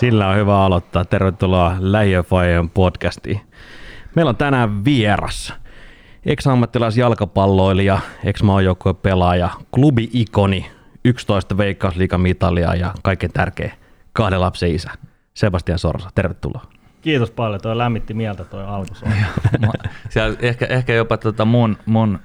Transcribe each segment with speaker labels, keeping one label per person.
Speaker 1: Sillä on hyvä aloittaa. Tervetuloa Lähiöfajan podcastiin. Meillä on tänään vieras. Ex-ammattilaisjalkapalloilija, ex-maajoukkueen pelaaja, klubi-ikoni, 11 veikkausliikamitalia ja kaiken tärkeä kahden lapsen isä. Sebastian Sorsa, tervetuloa.
Speaker 2: Kiitos paljon, toi lämmitti mieltä toi alkus.
Speaker 3: Siellä ehkä, ehkä jopa tota mun, mun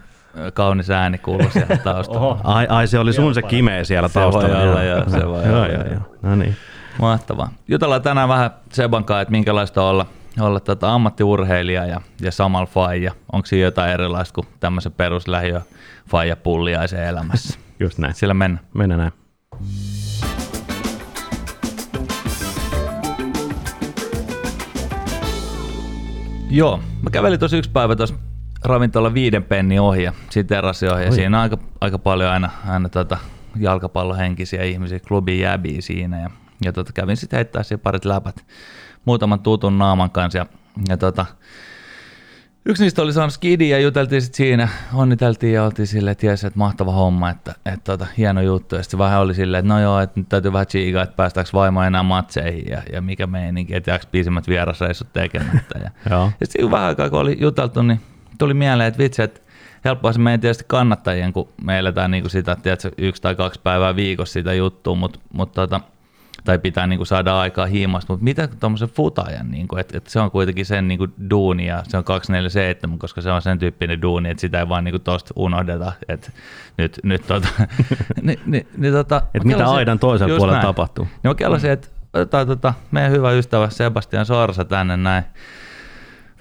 Speaker 3: kaunis ääni kuuluu siellä taustalla.
Speaker 1: Ai, ai, se oli sun se kimeä siellä taustalla.
Speaker 3: Se voi olla, joo, se voi
Speaker 1: joo,
Speaker 3: olla.
Speaker 1: joo, joo. No niin.
Speaker 3: Mahtavaa. Jutellaan tänään vähän Seban kanssa, että minkälaista on olla, olla tota ammattiurheilija ja, ja samalla faija. Onko siinä jotain erilaista kuin tämmöisen peruslähiö faija pulliaisen elämässä?
Speaker 1: Just näin.
Speaker 3: Sillä mennään.
Speaker 1: Mennään näin.
Speaker 3: Joo, mä kävelin tuossa yksi päivä tuossa ravintola viiden penni ohi ja sitten terassi ohi. Ja
Speaker 1: Oi.
Speaker 3: siinä on aika, aika paljon aina, aina tota jalkapallohenkisiä ihmisiä, klubin jäbiä siinä. Ja, ja tota, kävin sitten heittää siihen parit läpät muutaman tutun naaman kanssa. Ja, ja tota, yksi niistä oli saanut skidi ja juteltiin sitten siinä, onniteltiin ja oltiin silleen, että jes, että mahtava homma, että, että tota, hieno juttu. Ja sitten vähän oli silleen, että no joo, että nyt täytyy vähän chiikaa, että päästäänkö vaimo enää matseihin ja, ja mikä meininki, että jääkö piisimmät vierasreissut tekemättä. Ja, ja sitten vähän aikaa, kun oli juteltu, niin tuli mieleen, että vitsi, että helppoa se meidän tietysti kannattajien, kun me eletään niin kuin sitä, tiedätkö, yksi tai kaksi päivää viikossa sitä juttua, mutta, mutta tota, tai pitää niin kuin saada aikaa hiimasta, mutta mitä tuommoisen futajan, niin kuin, että, että se on kuitenkin sen niin kuin duuni ja se on 247, koska se on sen tyyppinen duuni, että sitä ei vaan niin kuin tosta unohdeta, että nyt, nyt tota, niin, niin, niin, tota,
Speaker 1: Et
Speaker 3: mä
Speaker 1: mitä aidan toisella puolella
Speaker 3: näin.
Speaker 1: tapahtuu.
Speaker 3: Niin mä kelasin, että otetaan tota, meidän hyvä ystävä Sebastian Sorsa tänne näin.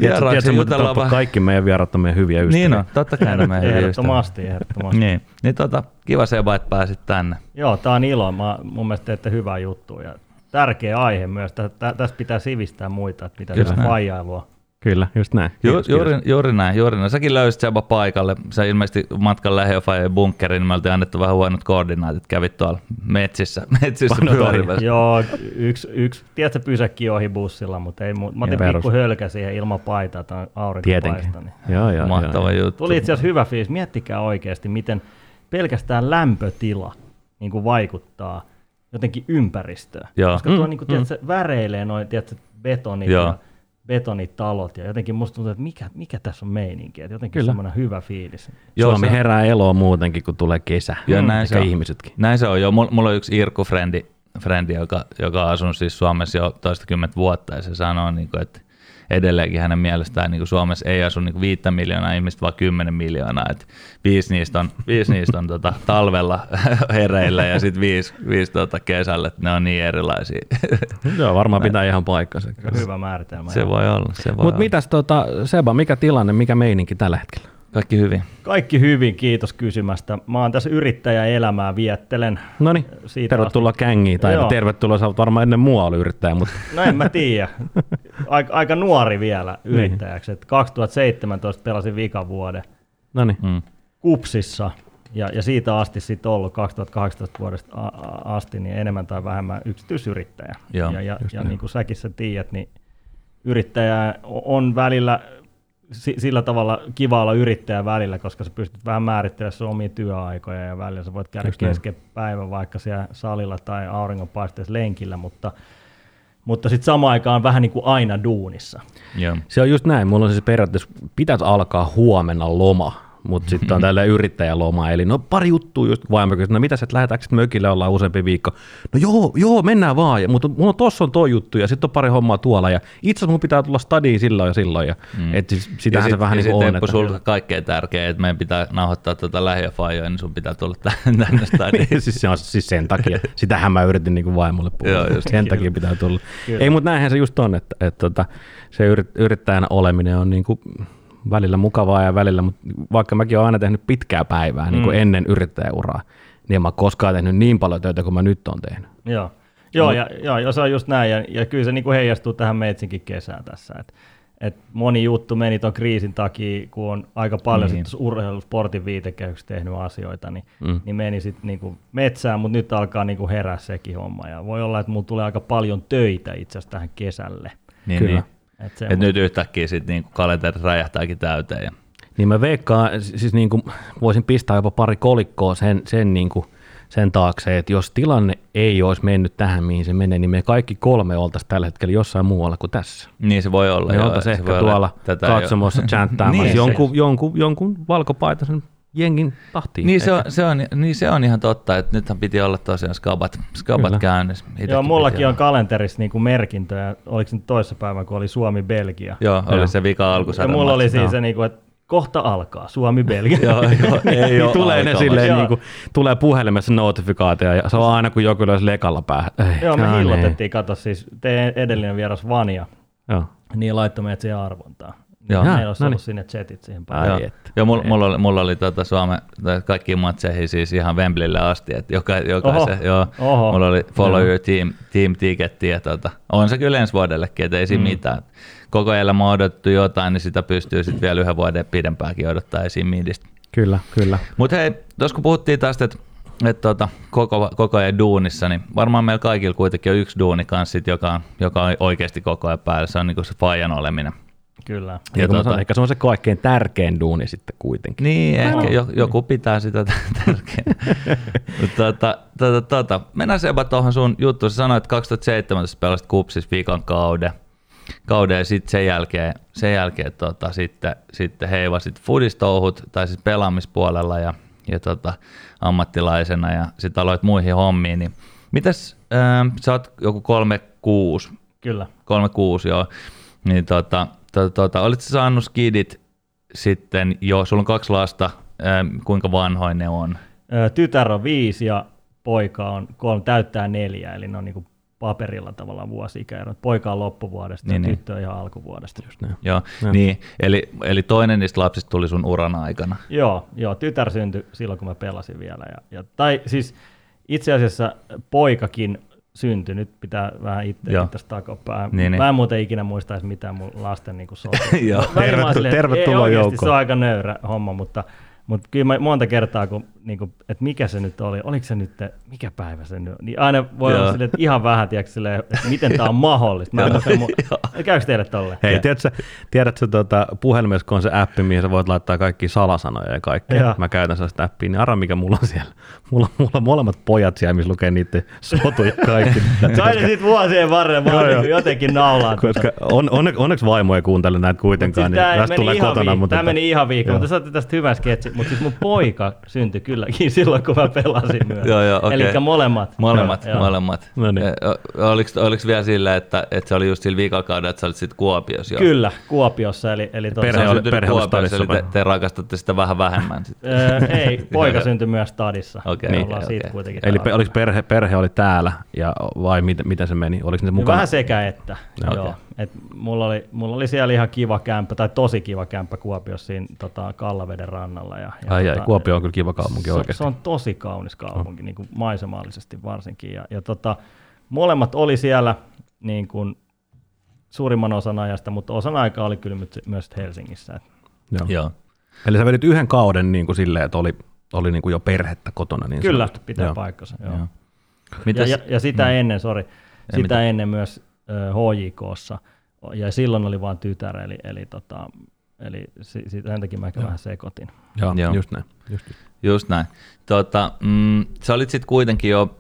Speaker 3: Vieraaksi
Speaker 1: tiedätkö,
Speaker 3: jutellaan vähän.
Speaker 1: kaikki meidän vierat on meidän hyviä ystäviä.
Speaker 3: Niin on, totta kai ne meidän hyviä ystäviä.
Speaker 2: ehdottomasti, ehdottomasti.
Speaker 3: Niin, niin tota, kiva Seba, että pääsit tänne.
Speaker 2: Joo, tää on ilo. Mä, mun mielestä teette hyvää juttua ja tärkeä aihe myös. Tä, tä, tässä pitää sivistää muita, että mitä
Speaker 3: Just
Speaker 2: se
Speaker 3: näin.
Speaker 2: faijailua.
Speaker 1: Kyllä, just näin.
Speaker 3: Ju,
Speaker 1: Kiitos,
Speaker 3: juuri,
Speaker 1: kiitos.
Speaker 3: juuri näin, juuri näin. Säkin löysit Seba paikalle. Sä ilmeisesti matkan lähiöfajan bunkkeriin, niin me oltiin annettu vähän huonot koordinaatit. Kävit tuolla metsissä, metsissä pyörimässä.
Speaker 2: Joo, yksi, yksi tiedätkö, pysäkki ohi bussilla, mutta ei, mä otin pikku hölkä siihen ilman paitaa, että aurinko
Speaker 1: Tietenkin.
Speaker 2: paistaa. Niin.
Speaker 1: Joo, joo,
Speaker 3: Mahtava
Speaker 1: joo.
Speaker 3: juttu.
Speaker 2: Tuli itse asiassa hyvä fiilis. Miettikää oikeasti, miten pelkästään lämpötila niin kuin vaikuttaa jotenkin ympäristöön.
Speaker 3: Joo.
Speaker 2: Koska tuo
Speaker 1: Mm,
Speaker 2: niin kuin, tiedätkö, väreilee noin tiedätkö, betonit
Speaker 3: Joo.
Speaker 2: ja betonitalot ja jotenkin musta tuntuu, että mikä, mikä tässä on meininki. Että jotenkin
Speaker 1: Kyllä.
Speaker 2: semmoinen hyvä fiilis.
Speaker 3: Joo,
Speaker 1: Suomi
Speaker 3: se-
Speaker 1: herää eloa muutenkin, kun tulee kesä.
Speaker 3: Joo,
Speaker 1: Mm,
Speaker 3: näin se on.
Speaker 1: ihmisetkin.
Speaker 3: Näin se on. Joo, mulla, mulla on yksi Irkku frendi, frendi joka, joka on asunut siis Suomessa jo toistakymmentä vuotta ja se sanoo, niin kuin, että edelleenkin hänen mielestään niin kuin Suomessa ei asu niin viittä miljoonaa ihmistä, vaan kymmenen miljoonaa. Että viisi niistä on, viisi niistä on tota, talvella hereillä ja sitten viisi, viisi tota, kesällä, että ne on niin erilaisia.
Speaker 1: Joo, varmaan pitää ihan paikkansa.
Speaker 2: Hyvä määritelmä.
Speaker 3: se voi olla. Se voi
Speaker 1: Mutta
Speaker 3: olla.
Speaker 1: mitäs tota, Seba, mikä tilanne, mikä meininki tällä hetkellä?
Speaker 3: Kaikki hyvin.
Speaker 2: Kaikki hyvin, kiitos kysymästä. Mä oon tässä yrittäjäelämää viettelen.
Speaker 1: No niin, tervetuloa kängiin, tai
Speaker 2: Joo.
Speaker 1: tervetuloa, sä oot varmaan ennen mua ollut yrittäjä, mutta
Speaker 2: No en mä tiedä. Aika, aika nuori vielä
Speaker 1: Niin.
Speaker 2: yrittäjäksi. Et 2017 pelasin vikavuoden
Speaker 1: no niin.
Speaker 3: Mm.
Speaker 2: kupsissa ja, ja siitä asti sitten ollut 2018 vuodesta asti niin enemmän tai vähemmän yksityisyrittäjä.
Speaker 3: Joo,
Speaker 2: ja ja, ja
Speaker 1: näin.
Speaker 2: niin kuin säkin sä tiedät, niin yrittäjä on välillä sillä tavalla kiva olla yrittäjä välillä, koska sä pystyt vähän määrittelemään sun omia työaikoja ja välillä sä voit käydä
Speaker 1: Just näin.
Speaker 2: kesken päivän vaikka siellä salilla tai auringonpaisteessa lenkillä, mutta, mutta sitten samaan aikaan vähän niin kuin aina duunissa.
Speaker 3: Joo.
Speaker 1: Se on just näin, mulla on siis periaatteessa, pitäisi alkaa huomenna loma, mutta sitten on tällä yrittäjäloma, eli no pari juttua just vaimo kysyi, no mitä sä et lähdetäänkö mökille ollaan useampi viikko? No joo, joo, mennään vaan, ja, mutta mulla on tossa on toi juttu, ja sitten on pari hommaa tuolla, ja itse asiassa mun pitää tulla stadiin silloin ja silloin, ja mm. et siis, sitähän
Speaker 3: ja
Speaker 1: se vähän
Speaker 3: ja
Speaker 1: niin kuin on. Että,
Speaker 3: sulta kaikkein tärkeä, että meidän pitää nauhoittaa tuota lähiöfajoja, niin sun pitää tulla tänne, stadiin.
Speaker 1: siis, se on, siis sen takia, sitähän mä yritin niin kuin vaimolle puhua,
Speaker 3: Joo, just.
Speaker 1: sen takia pitää tulla.
Speaker 2: Kyllä.
Speaker 1: Ei, mutta näinhän se just on, että, että, että se yrit, yrittäjänä oleminen on niin kuin välillä mukavaa ja välillä, mutta vaikka mäkin olen aina tehnyt pitkää päivää niin kuin ennen yrittäjäuraa, niin en mä koskaan tehnyt niin paljon töitä kuin mä nyt on tehnyt.
Speaker 2: Joo, Joo, ja, joo, ja se on just näin, ja, ja kyllä se niin kuin heijastuu tähän meitsinkin kesään tässä. Et, et moni juttu meni tuon kriisin takia, kun on aika paljon
Speaker 3: Niin.
Speaker 2: niin. urheilusportin viitekehyksessä tehnyt asioita, niin,
Speaker 1: Mm.
Speaker 2: mm. niin meni sitten niinku metsään, mutta nyt alkaa niinku herää sekin homma. Ja voi olla, että mulla tulee aika paljon töitä itse asiassa tähän kesälle.
Speaker 3: Niin,
Speaker 1: Kyllä.
Speaker 3: niin.
Speaker 2: Et
Speaker 3: Et nyt yhtäkkiä sitten niinku kalenteri räjähtääkin täyteen. Ja...
Speaker 1: Niin mä veikkaan, siis niin kuin voisin pistää jopa pari kolikkoa sen, sen niin kuin sen taakse, että jos tilanne ei olisi mennyt tähän, mihin se menee, niin me kaikki kolme oltaisiin tällä hetkellä jossain muualla kuin tässä.
Speaker 3: Niin se voi olla.
Speaker 1: Me
Speaker 3: joo,
Speaker 1: oltaisiin
Speaker 3: se
Speaker 1: ehkä
Speaker 3: voi olla.
Speaker 1: tuolla katsomossa chanttaamassa
Speaker 3: Niin,
Speaker 1: jonkun, jonkun, jonkun valkopaitaisen jengin tahtiin.
Speaker 3: Niin se, on, se on, niin se on ihan totta, että nythän piti olla tosiaan skabat, skabat
Speaker 1: Kyllä.
Speaker 3: käynnissä. Itekin
Speaker 2: Joo, mullakin on kalenterissa niin merkintöjä. Oliko se nyt toissa päivänä, kun oli Suomi-Belgia?
Speaker 3: Joo, oli
Speaker 1: Joo.
Speaker 3: se vika
Speaker 2: Ja
Speaker 3: alkusarjan
Speaker 2: mulla oli siis se, niin kuin, että kohta alkaa Suomi-Belgia.
Speaker 3: Joo, joo, ei
Speaker 1: niin
Speaker 3: ole
Speaker 1: tulee ne silleen,
Speaker 2: Joo.
Speaker 1: niin kuin, tulee puhelimessa notifikaatio ja se on aina kun joku löysi lekalla päähän. Ei,
Speaker 2: Joo, me
Speaker 1: niin.
Speaker 2: hillotettiin, kato siis, teidän edellinen vieras Vania,
Speaker 1: Joo.
Speaker 2: niin laittoi meidät siihen arvontaan.
Speaker 3: Joo.
Speaker 2: Meillä olisi
Speaker 1: no
Speaker 2: ollut
Speaker 1: niin.
Speaker 2: sinne chatit siihen päälle.
Speaker 3: Joo,
Speaker 1: että.
Speaker 3: Joo mulla, mulla, oli, mulla oli tota Suomen tai kaikkiin matseihin siis ihan Wembleylle asti, että joka, jokaisen,
Speaker 2: Oho.
Speaker 3: joo,
Speaker 2: Oho.
Speaker 3: mulla oli follow
Speaker 1: Joo.
Speaker 3: your team, team ticketti ja tota, on se kyllä ensi vuodellekin, että ei siinä
Speaker 2: Mm.
Speaker 3: mitään. Koko elämä on odotettu jotain, niin sitä pystyy sitten vielä yhden vuoden pidempäänkin odottaa esiin midistä.
Speaker 1: Kyllä, kyllä.
Speaker 3: Mutta hei, tuossa kun puhuttiin tästä, että et tota, koko, koko ajan duunissa, niin varmaan meillä kaikilla kuitenkin on yksi duuni kanssa, sit, joka, on, joka on oikeasti koko ajan päällä. Se on niinku se fajan oleminen.
Speaker 2: Kyllä.
Speaker 1: Ja tota,
Speaker 3: tota-
Speaker 1: ehkä se on se kaikkein tärkein duuni sitten kuitenkin.
Speaker 3: Niin, ehkä jo, joku pitää sitä tärkeänä. Mutta tota, tota, tota, mennään Seba tuohon sun juttuun. Sä sanoit, että 2017 pelasit kupsis viikon kauden. kauden ja sitten sen jälkeen, sen jälkeen tota, sitten, sitten heivasit fudistouhut tai siis pelaamispuolella ja, ja tota, ammattilaisena ja sitten aloit muihin hommiin. Niin mitäs, ähm, sä oot joku 36,
Speaker 2: Kyllä.
Speaker 3: 36 joo, niin tota, tota, olit sä saanut skidit sitten jo, sulla on kaksi lasta, ähm, kuinka vanhoin ne on?
Speaker 2: Tytär on viisi ja poika on kolme, täyttää neljä, eli ne on niin paperilla tavallaan vuosi-ikäero. Poika on loppuvuodesta
Speaker 3: Niin,
Speaker 2: ja
Speaker 3: niin.
Speaker 2: tyttö on ihan alkuvuodesta. Just
Speaker 1: Näin.
Speaker 3: Joo,
Speaker 1: Joo.
Speaker 3: niin, eli, eli toinen niistä lapsista tuli sun uran aikana.
Speaker 2: Joo, joo, tytär syntyi silloin, kun mä pelasin vielä. Ja, ja, tai siis itse asiassa poikakin syntyi, nyt pitää vähän itse tästä takopää.
Speaker 3: Niin, niin.
Speaker 2: Mä en muuten ikinä muistaisi mitään mun lasten niin sotia.
Speaker 3: Joo.
Speaker 2: Välillä mä oon
Speaker 1: Tervetu-
Speaker 2: silleen,
Speaker 1: tervetuloa
Speaker 2: ei, oikeasti
Speaker 1: joukkoon.
Speaker 2: Se on aika nöyrä homma, mutta, mutta kyllä mä monta kertaa, kun, niin kuin, että mikä se nyt oli, oliko se nyt, mikä päivä se nyt, niin aina voi
Speaker 3: Joo.
Speaker 2: olla silleen, että ihan vähän, tiedätkö, silleen, että miten tämä on mahdollista. Mä en muista, mu- käykö teille tolle?
Speaker 1: Hei, tiedätkö, tiedätkö tuota, puhelimessa, kun on se appi, mihin sä voit laittaa kaikki salasanoja ja kaikkea.
Speaker 2: Joo.
Speaker 1: Mä käytän sellaista appia, niin arra mikä mulla on siellä. Mulla, mulla on molemmat pojat siellä, missä lukee niiden sotuja kaikki.
Speaker 2: Sain sitten vuosien varrella, mä
Speaker 1: Joo,
Speaker 2: oon
Speaker 1: joo.
Speaker 2: niin jotenkin naulaan.
Speaker 1: Koska on, onne, onneksi vaimo ei kuuntele näitä kuitenkaan,
Speaker 2: Siis
Speaker 1: niin tästä tulee kotona.
Speaker 2: viikko,
Speaker 1: mutta
Speaker 2: tämä meni ihan viikko, mutta saatte tästä hyvän sketsi. Mutta siis mun poika syntyi kylläkin silloin, kun mä pelasin myös.
Speaker 3: Joo, joo, okei.
Speaker 2: Eli molemmat.
Speaker 3: Molemmat,
Speaker 2: Joo,
Speaker 3: molemmat.
Speaker 1: No niin.
Speaker 3: Oliko, oliko vielä sillä, että, että se oli just sillä viikokaudella, että sä olit sitten Kuopiossa jo?
Speaker 2: Kyllä, Kuopiossa. Eli, eli
Speaker 3: Se
Speaker 2: tuossa-
Speaker 1: Perhe
Speaker 3: on
Speaker 1: oli-
Speaker 3: syntynyt
Speaker 1: perhe
Speaker 3: Kuopiossa, eli te, te rakastatte sitä vähän vähemmän. Sit.
Speaker 2: Ei, poika syntyi myös stadissa.
Speaker 3: Okei,
Speaker 2: Me
Speaker 3: okei,
Speaker 2: ollaan siitä kuitenkin.
Speaker 1: Eli pe, oliko perhe, perhe oli täällä ja vai miten, miten se meni? Oliko ne
Speaker 2: Niin
Speaker 1: mukana?
Speaker 2: Vähän sekä että.
Speaker 1: Joo.
Speaker 2: Joo. Et mulla, oli, mulla oli siellä ihan kiva kämppä, tai tosi kiva kämppä Kuopiossa siinä tota, Kallaveden rannalla. Ja, ja
Speaker 1: Ai ai,
Speaker 2: tota,
Speaker 1: Kuopio on kyllä kiva kaupunki
Speaker 2: se,
Speaker 1: oikeasti.
Speaker 2: se on tosi kaunis kaupunki, niin kuin maisemallisesti varsinkin. Ja, ja tota, molemmat oli siellä niin kuin suurimman osan ajasta, mutta osan aikaa oli kyllä my- myös Helsingissä. Et
Speaker 1: Joo.
Speaker 3: Joo.
Speaker 1: Eli sä vedit yhden kauden niin kuin silleen, että oli, oli niin kuin jo perhettä kotona. Niin
Speaker 2: Kyllä,
Speaker 1: sanotusti.
Speaker 2: pitää
Speaker 1: Joo.
Speaker 2: paikkansa. Joo.
Speaker 3: Joo.
Speaker 2: Ja, ja, ja sitä ennen, sori, sitä
Speaker 3: mitään.
Speaker 2: ennen myös HJKssa, ja silloin oli vain tytär, eli, eli, tota, eli sen takia mä ehkä vähän sekoitin.
Speaker 1: Joo,
Speaker 3: Joo.
Speaker 1: just näin. Just.
Speaker 3: Just näin. Tota, mm, sä olit sitten kuitenkin jo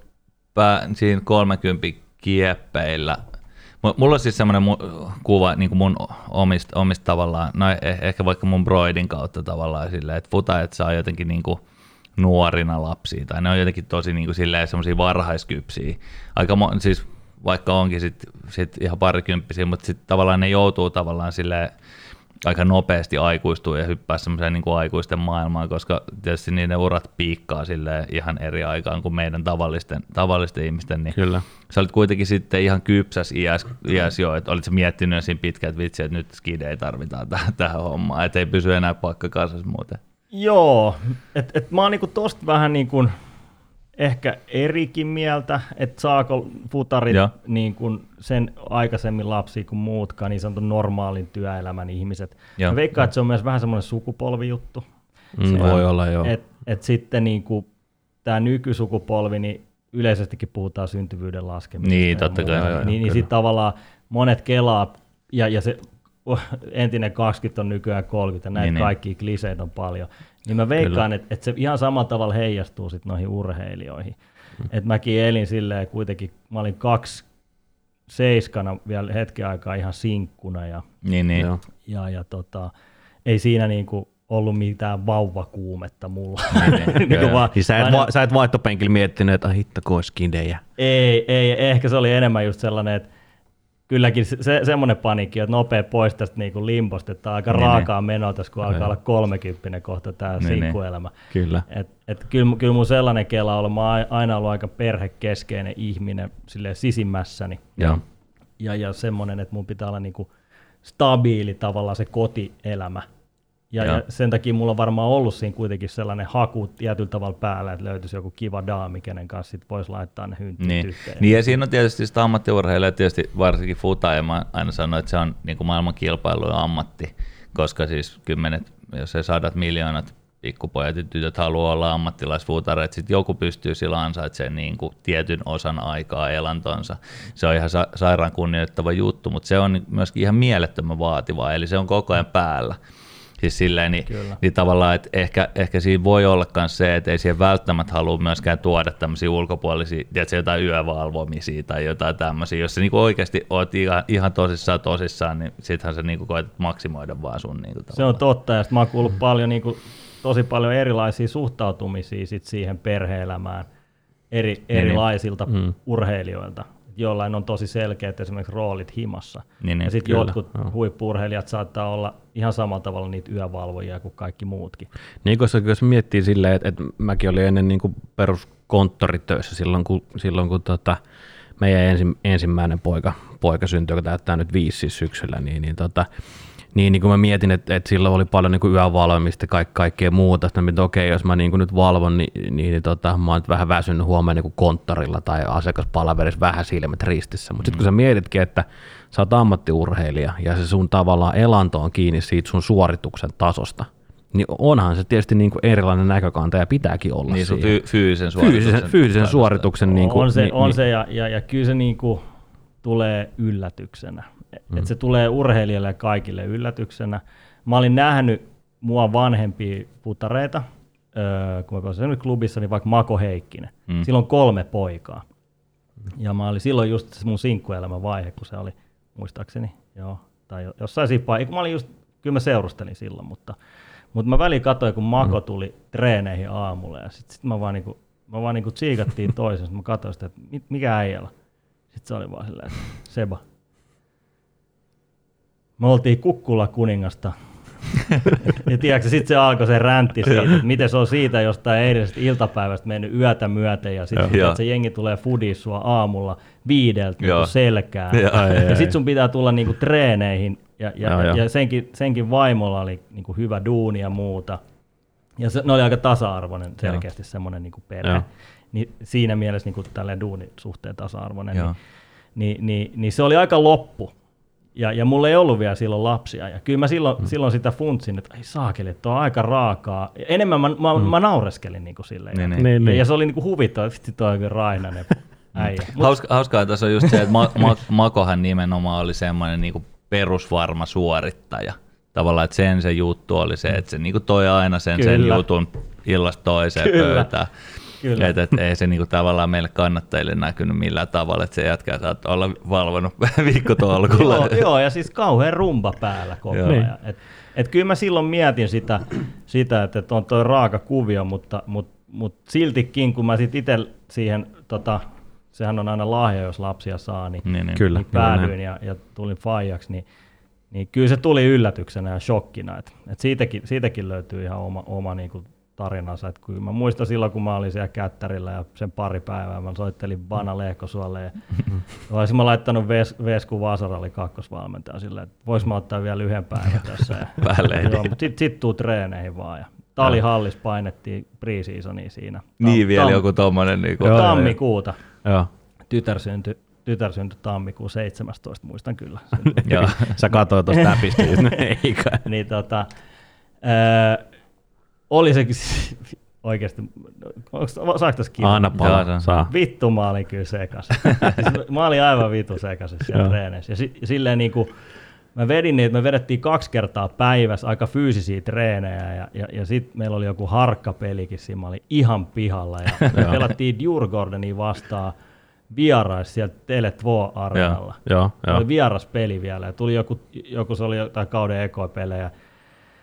Speaker 3: pää, siinä 30 kieppeillä. Mu- Mulla on siis semmoinen mu- kuva niin kuin mun omista, omista tavallaan, no eh- ehkä vaikka mun broidin kautta tavallaan silleen, että futajat saa jotenkin niin kuin nuorina lapsia, tai ne on jotenkin tosi niin kuin silleen semmoisia varhaiskypsiä. Aika mo- siis vaikka onkin sit, sit ihan parikymppisiä, mutta sitten tavallaan ne joutuu tavallaan silleen aika nopeasti aikuistuu ja hyppää semmoiseen niin kuin aikuisten maailmaan, koska tietysti niiden urat piikkaa sille ihan eri aikaan kuin meidän tavallisten, tavallisten ihmisten, niin
Speaker 1: Kyllä.
Speaker 3: sä olit kuitenkin sitten ihan kypsäs iäs, iäs jo, että olit miettinyt jo siinä pitkään, että vitsi, että nyt skidei tarvitaan tähän, tähän hommaan, että ei pysy enää paikka kasassa muuten.
Speaker 2: Joo, että et mä oon niinku tosta vähän niinku ehkä erikin mieltä, että saako futarit
Speaker 3: Joo.
Speaker 2: niinku sen aikaisemmin lapsia kuin muutkaan, niin sanotun normaalin työelämän ihmiset.
Speaker 3: Joo.
Speaker 2: Mä veikkaan, että se on myös vähän semmoinen sukupolvijuttu.
Speaker 1: Mm, voi olla, joo.
Speaker 2: Et, et sitten niinku, tämä nykysukupolvi, niin yleisestikin puhutaan syntyvyyden laskemisesta.
Speaker 3: Niin,
Speaker 2: ja
Speaker 3: totta kai, joo, joo,
Speaker 2: niin, niin sitten tavallaan monet kelaa, ja, ja se entinen 20 on nykyään 30, näitä
Speaker 3: Niin,
Speaker 2: niin,
Speaker 3: niin.
Speaker 2: kaikki kliseet on paljon. Niin mä veikkaan, että, että se ihan samalla tavalla heijastuu sit noihin urheilijoihin. Mm. Et mäkin elin silleen kuitenkin, mä olin kaksi seiskana vielä hetken aikaa ihan sinkkuna ja,
Speaker 3: Niin, niin.
Speaker 1: Joo.
Speaker 2: ja, ja tota, ei siinä niinku ollut mitään vauvakuumetta mulla.
Speaker 3: Niin,
Speaker 2: Niinku vaan-
Speaker 1: Siis sä et,
Speaker 2: aina-
Speaker 1: va, sä et vaihtopenkillä miettinyt, että "Ai hitto, kun.
Speaker 2: Ei, ei, ehkä se oli enemmän just sellainen, että kylläkin se, se, semmoinen paniikki, että nopea pois tästä niinku limposta, että on aika
Speaker 3: Niin,
Speaker 2: raakaa menoa tässä, kun alkaa
Speaker 1: Joo.
Speaker 2: olla kolmekymppinen kohta tämä
Speaker 3: Niin, niin.
Speaker 2: sinkkuelämä.
Speaker 1: Kyllä.
Speaker 2: Et, et kyllä, kyllä mun sellainen kela on ollut, mä oon ai- aina ollut aika perhekeskeinen ihminen silleen sisimmässäni.
Speaker 1: Joo.
Speaker 2: Ja, ja semmoinen, että mun pitää olla niinku stabiili tavallaan se kotielämä. Ja,
Speaker 3: Joo.
Speaker 2: ja sen takia mulla on varmaan ollut siinä kuitenkin sellainen haku tietyllä tavalla päällä, että löytyisi joku kiva daami, kenen kanssa sit voisi laittaa ne hyntit
Speaker 3: Niin.
Speaker 2: yhteen.
Speaker 3: niin, ja siinä on tietysti sitä ammattiurheilua, tietysti varsinkin futa, ja mä aina sanon, että se on niin kuin maailman kilpailu ja ammatti, koska siis kymmenet, jos ei sadat miljoonat pikkupojat ja tytöt haluaa olla ammattilaisfutareita, sitten joku pystyy sillä ansaitsemaan niin kuin tietyn osan aikaa elantonsa. Se on ihan sa- sairaan kunnioittava juttu, mutta se on myöskin ihan mielettömän vaativaa, eli se on koko ajan päällä. Siis silleen, niin,
Speaker 2: Kyllä.
Speaker 3: niin tavallaan, että ehkä, ehkä siinä voi olla myös se, että ei siihen välttämättä halua myöskään tuoda tämmöisiä ulkopuolisia, tiedätkö, jotain yövalvomisia tai jotain tämmöisiä. Jos sä niinku oikeasti oot ihan, ihan tosissaan tosissaan, niin sittenhän sä niinku koetat maksimoida vaan sun niinku
Speaker 2: Se on totta, ja sit mä oon kuullut paljon, niin kuin, tosi paljon erilaisia suhtautumisia sit siihen perhe-elämään eri, erilaisilta
Speaker 1: Mm.
Speaker 2: urheilijoilta. Jollain on tosi selkeät esimerkiksi roolit himassa.
Speaker 3: Niin, niin,
Speaker 2: ja sitten jotkut
Speaker 1: joo.
Speaker 2: huippuurheilijat saattaa olla ihan samalla tavalla niitä yövalvojia kuin kaikki muutkin.
Speaker 1: Niin koska jos miettii silleen, että, että mäkin olin ennen niin kuin peruskonttoritöissä silloin, kun, silloin, kun tota, meidän ensi, ensimmäinen poika, poika syntyi, joka täyttää nyt viisi siis syksyllä, niin, niin, tota, niin, niin kun mä mietin, että, että silloin oli paljon niin kuin yövalvomista ja kaik, kaikkea muuta, sitten mä mietin, että okei, jos mä niin kuin nyt valvon, niin, niin, niin tota, mä oon nyt vähän väsynyt huomenna niin kuin konttorilla tai asiakaspalaverissa vähän silmät ristissä, mutta sitten kun sä mietitkin, että sä oot ammattiurheilija ja se sun tavallaan elanto on kiinni siitä sun suorituksen tasosta, niin onhan se tietysti niin kuin erilainen näkökanta ja pitääkin olla
Speaker 3: Niin sun fyysisen suorituksen.
Speaker 1: fyysisen, fyysisen suorituksen niin kuin,
Speaker 2: on se,
Speaker 1: niin,
Speaker 2: on
Speaker 1: niin,
Speaker 2: se ja, ja, ja kyllä se niinku tulee yllätyksenä. Mm.
Speaker 1: Mm.
Speaker 2: Et se tulee urheilijalle ja kaikille yllätyksenä. Mä olin nähnyt mua vanhempia putareita, öö, kun mä olin klubissa, niin vaikka Mako Heikkinen.
Speaker 3: Mm.
Speaker 2: Silloin kolme poikaa. Ja mä olin silloin just se mun sinkkuelämän vaihe, kun se oli, muistaakseni, joo, tai jo- jossain siinä paikassa. Mä olin just, kyllä mä seurustelin silloin, mutta, mutta mä väliin katsoin, kun Mako tuli treeneihin aamulla ja sitten sit mä vaan niinku, mä vaan niinku tsiikattiin toisesta, mä katsoin sitä, että mikä äijällä. Sitten se oli vaan silleen, että Seba. Me oltiin Kukkula kuningasta. ja tiedätkö, sitten se alkoi se räntti siitä, että miten se on siitä jostain eilisestä iltapäivästä mennyt yötä myöten ja sitten
Speaker 3: Joo.
Speaker 2: se jengi tulee foodiin sua aamulla viideltä niinku selkään.
Speaker 1: Ai,
Speaker 2: ja
Speaker 1: ai.
Speaker 2: sitten sun pitää tulla niinku treeneihin ja, ja, ja,
Speaker 1: joo.
Speaker 2: ja senkin, senkin vaimolla oli niinku hyvä duuni ja muuta. Ja se, ne oli aika tasa-arvoinen selkeästi semmoinen niinku perhe.
Speaker 1: Joo.
Speaker 2: Niin siinä mielessä niinku tälleen duunin suhteen tasa-arvoinen. Niin, niin, niin, niin, se oli aika loppu. Ja, ja mulla ei ollut vielä silloin lapsia. Ja kyllä mä silloin, mm. silloin sitä funtsin, että ei saakeli, että on aika raakaa. Ja enemmän mä, mä, mm. mä naureskelin niin kuin silleen.
Speaker 3: Niin,
Speaker 2: ja,
Speaker 3: niin.
Speaker 1: Niin,
Speaker 2: ja,
Speaker 1: niin.
Speaker 2: ja se oli niin kuin huvittava, että vitsi toi on rainainen äijä. Mut,
Speaker 3: Hauska, hauskaa tässä on just se, että Ma- Ma- Makohan nimenomaan oli semmoinen niinku perusvarma suorittaja. Tavallaan, että sen se juttu oli se, että se niinku toi aina sen, sen jutun illasta toiseen
Speaker 2: Kyllä.
Speaker 3: pöytään.
Speaker 2: Kyllä.
Speaker 3: Et, et, ei se niinku tavallaan meille kannattajille näkynyt millään tavalla, että se jätkä saattaa olla valvonut viikkotolkulla.
Speaker 2: joo, joo, ja siis kauhean rumba päällä koko ajan. Et, et kyllä mä silloin mietin sitä, sitä että et on toi raaka kuvio, mutta, mutta, mutta siltikin, kun mä sitten itse siihen, tota, sehän on aina lahja, jos lapsia saa, niin,
Speaker 3: Niin, niin.
Speaker 1: Kyllä.
Speaker 2: niin päädyin ja, ja tulin faijaksi, niin, niin kyllä se tuli yllätyksenä ja shokkina. Et, et siitäkin, siitäkin löytyy ihan oma, oma niinku tarinansa. Et kyllä mä muistan silloin, kun mä olin siellä kättärillä ja sen pari päivää mä soittelin Bana Lehkosuolle ja olisin mä laittanut Ves, Vesku Vasara oli kakkosvalmentaja silleen, että vois mä ottaa vielä yhden päivän tässä. Ja, joo, mutta sit, sit tuu treeneihin vaan. Ja Talihallis painettiin pre-seasonia siinä.
Speaker 3: Niin
Speaker 2: Tam-
Speaker 3: vielä
Speaker 2: tam-
Speaker 3: joku tommonen
Speaker 1: Joo, joo.
Speaker 2: Tammikuuta.
Speaker 1: Joo.
Speaker 2: Tytär syntyi, tytär syntyi tammikuun 17, muistan kyllä.
Speaker 3: Joo.
Speaker 1: Sä katsoit tuosta eikä.
Speaker 2: niin tota, ää, oli se oikeasti, saako tässä kiinni?
Speaker 1: Anna palaa,
Speaker 3: saa.
Speaker 1: saa.
Speaker 2: Vittu mä olin kyllä sekas. Siis mä olin aivan vitu sekas siellä
Speaker 1: Joo.
Speaker 2: treeneissä. Ja, si, silleen niinku, mä vedin niitä, me vedettiin kaksi kertaa päivässä aika fyysisiä treenejä ja, ja, ja sitten meillä oli joku harkkapelikin siinä, mä olin ihan pihalla ja me pelattiin Djurgårdenia vastaan vierais sieltä Tele2-areenalla.
Speaker 1: Joo, joo.
Speaker 2: Oli vieras peli vielä ja tuli joku, joku se oli jotain kauden ekoipelejä.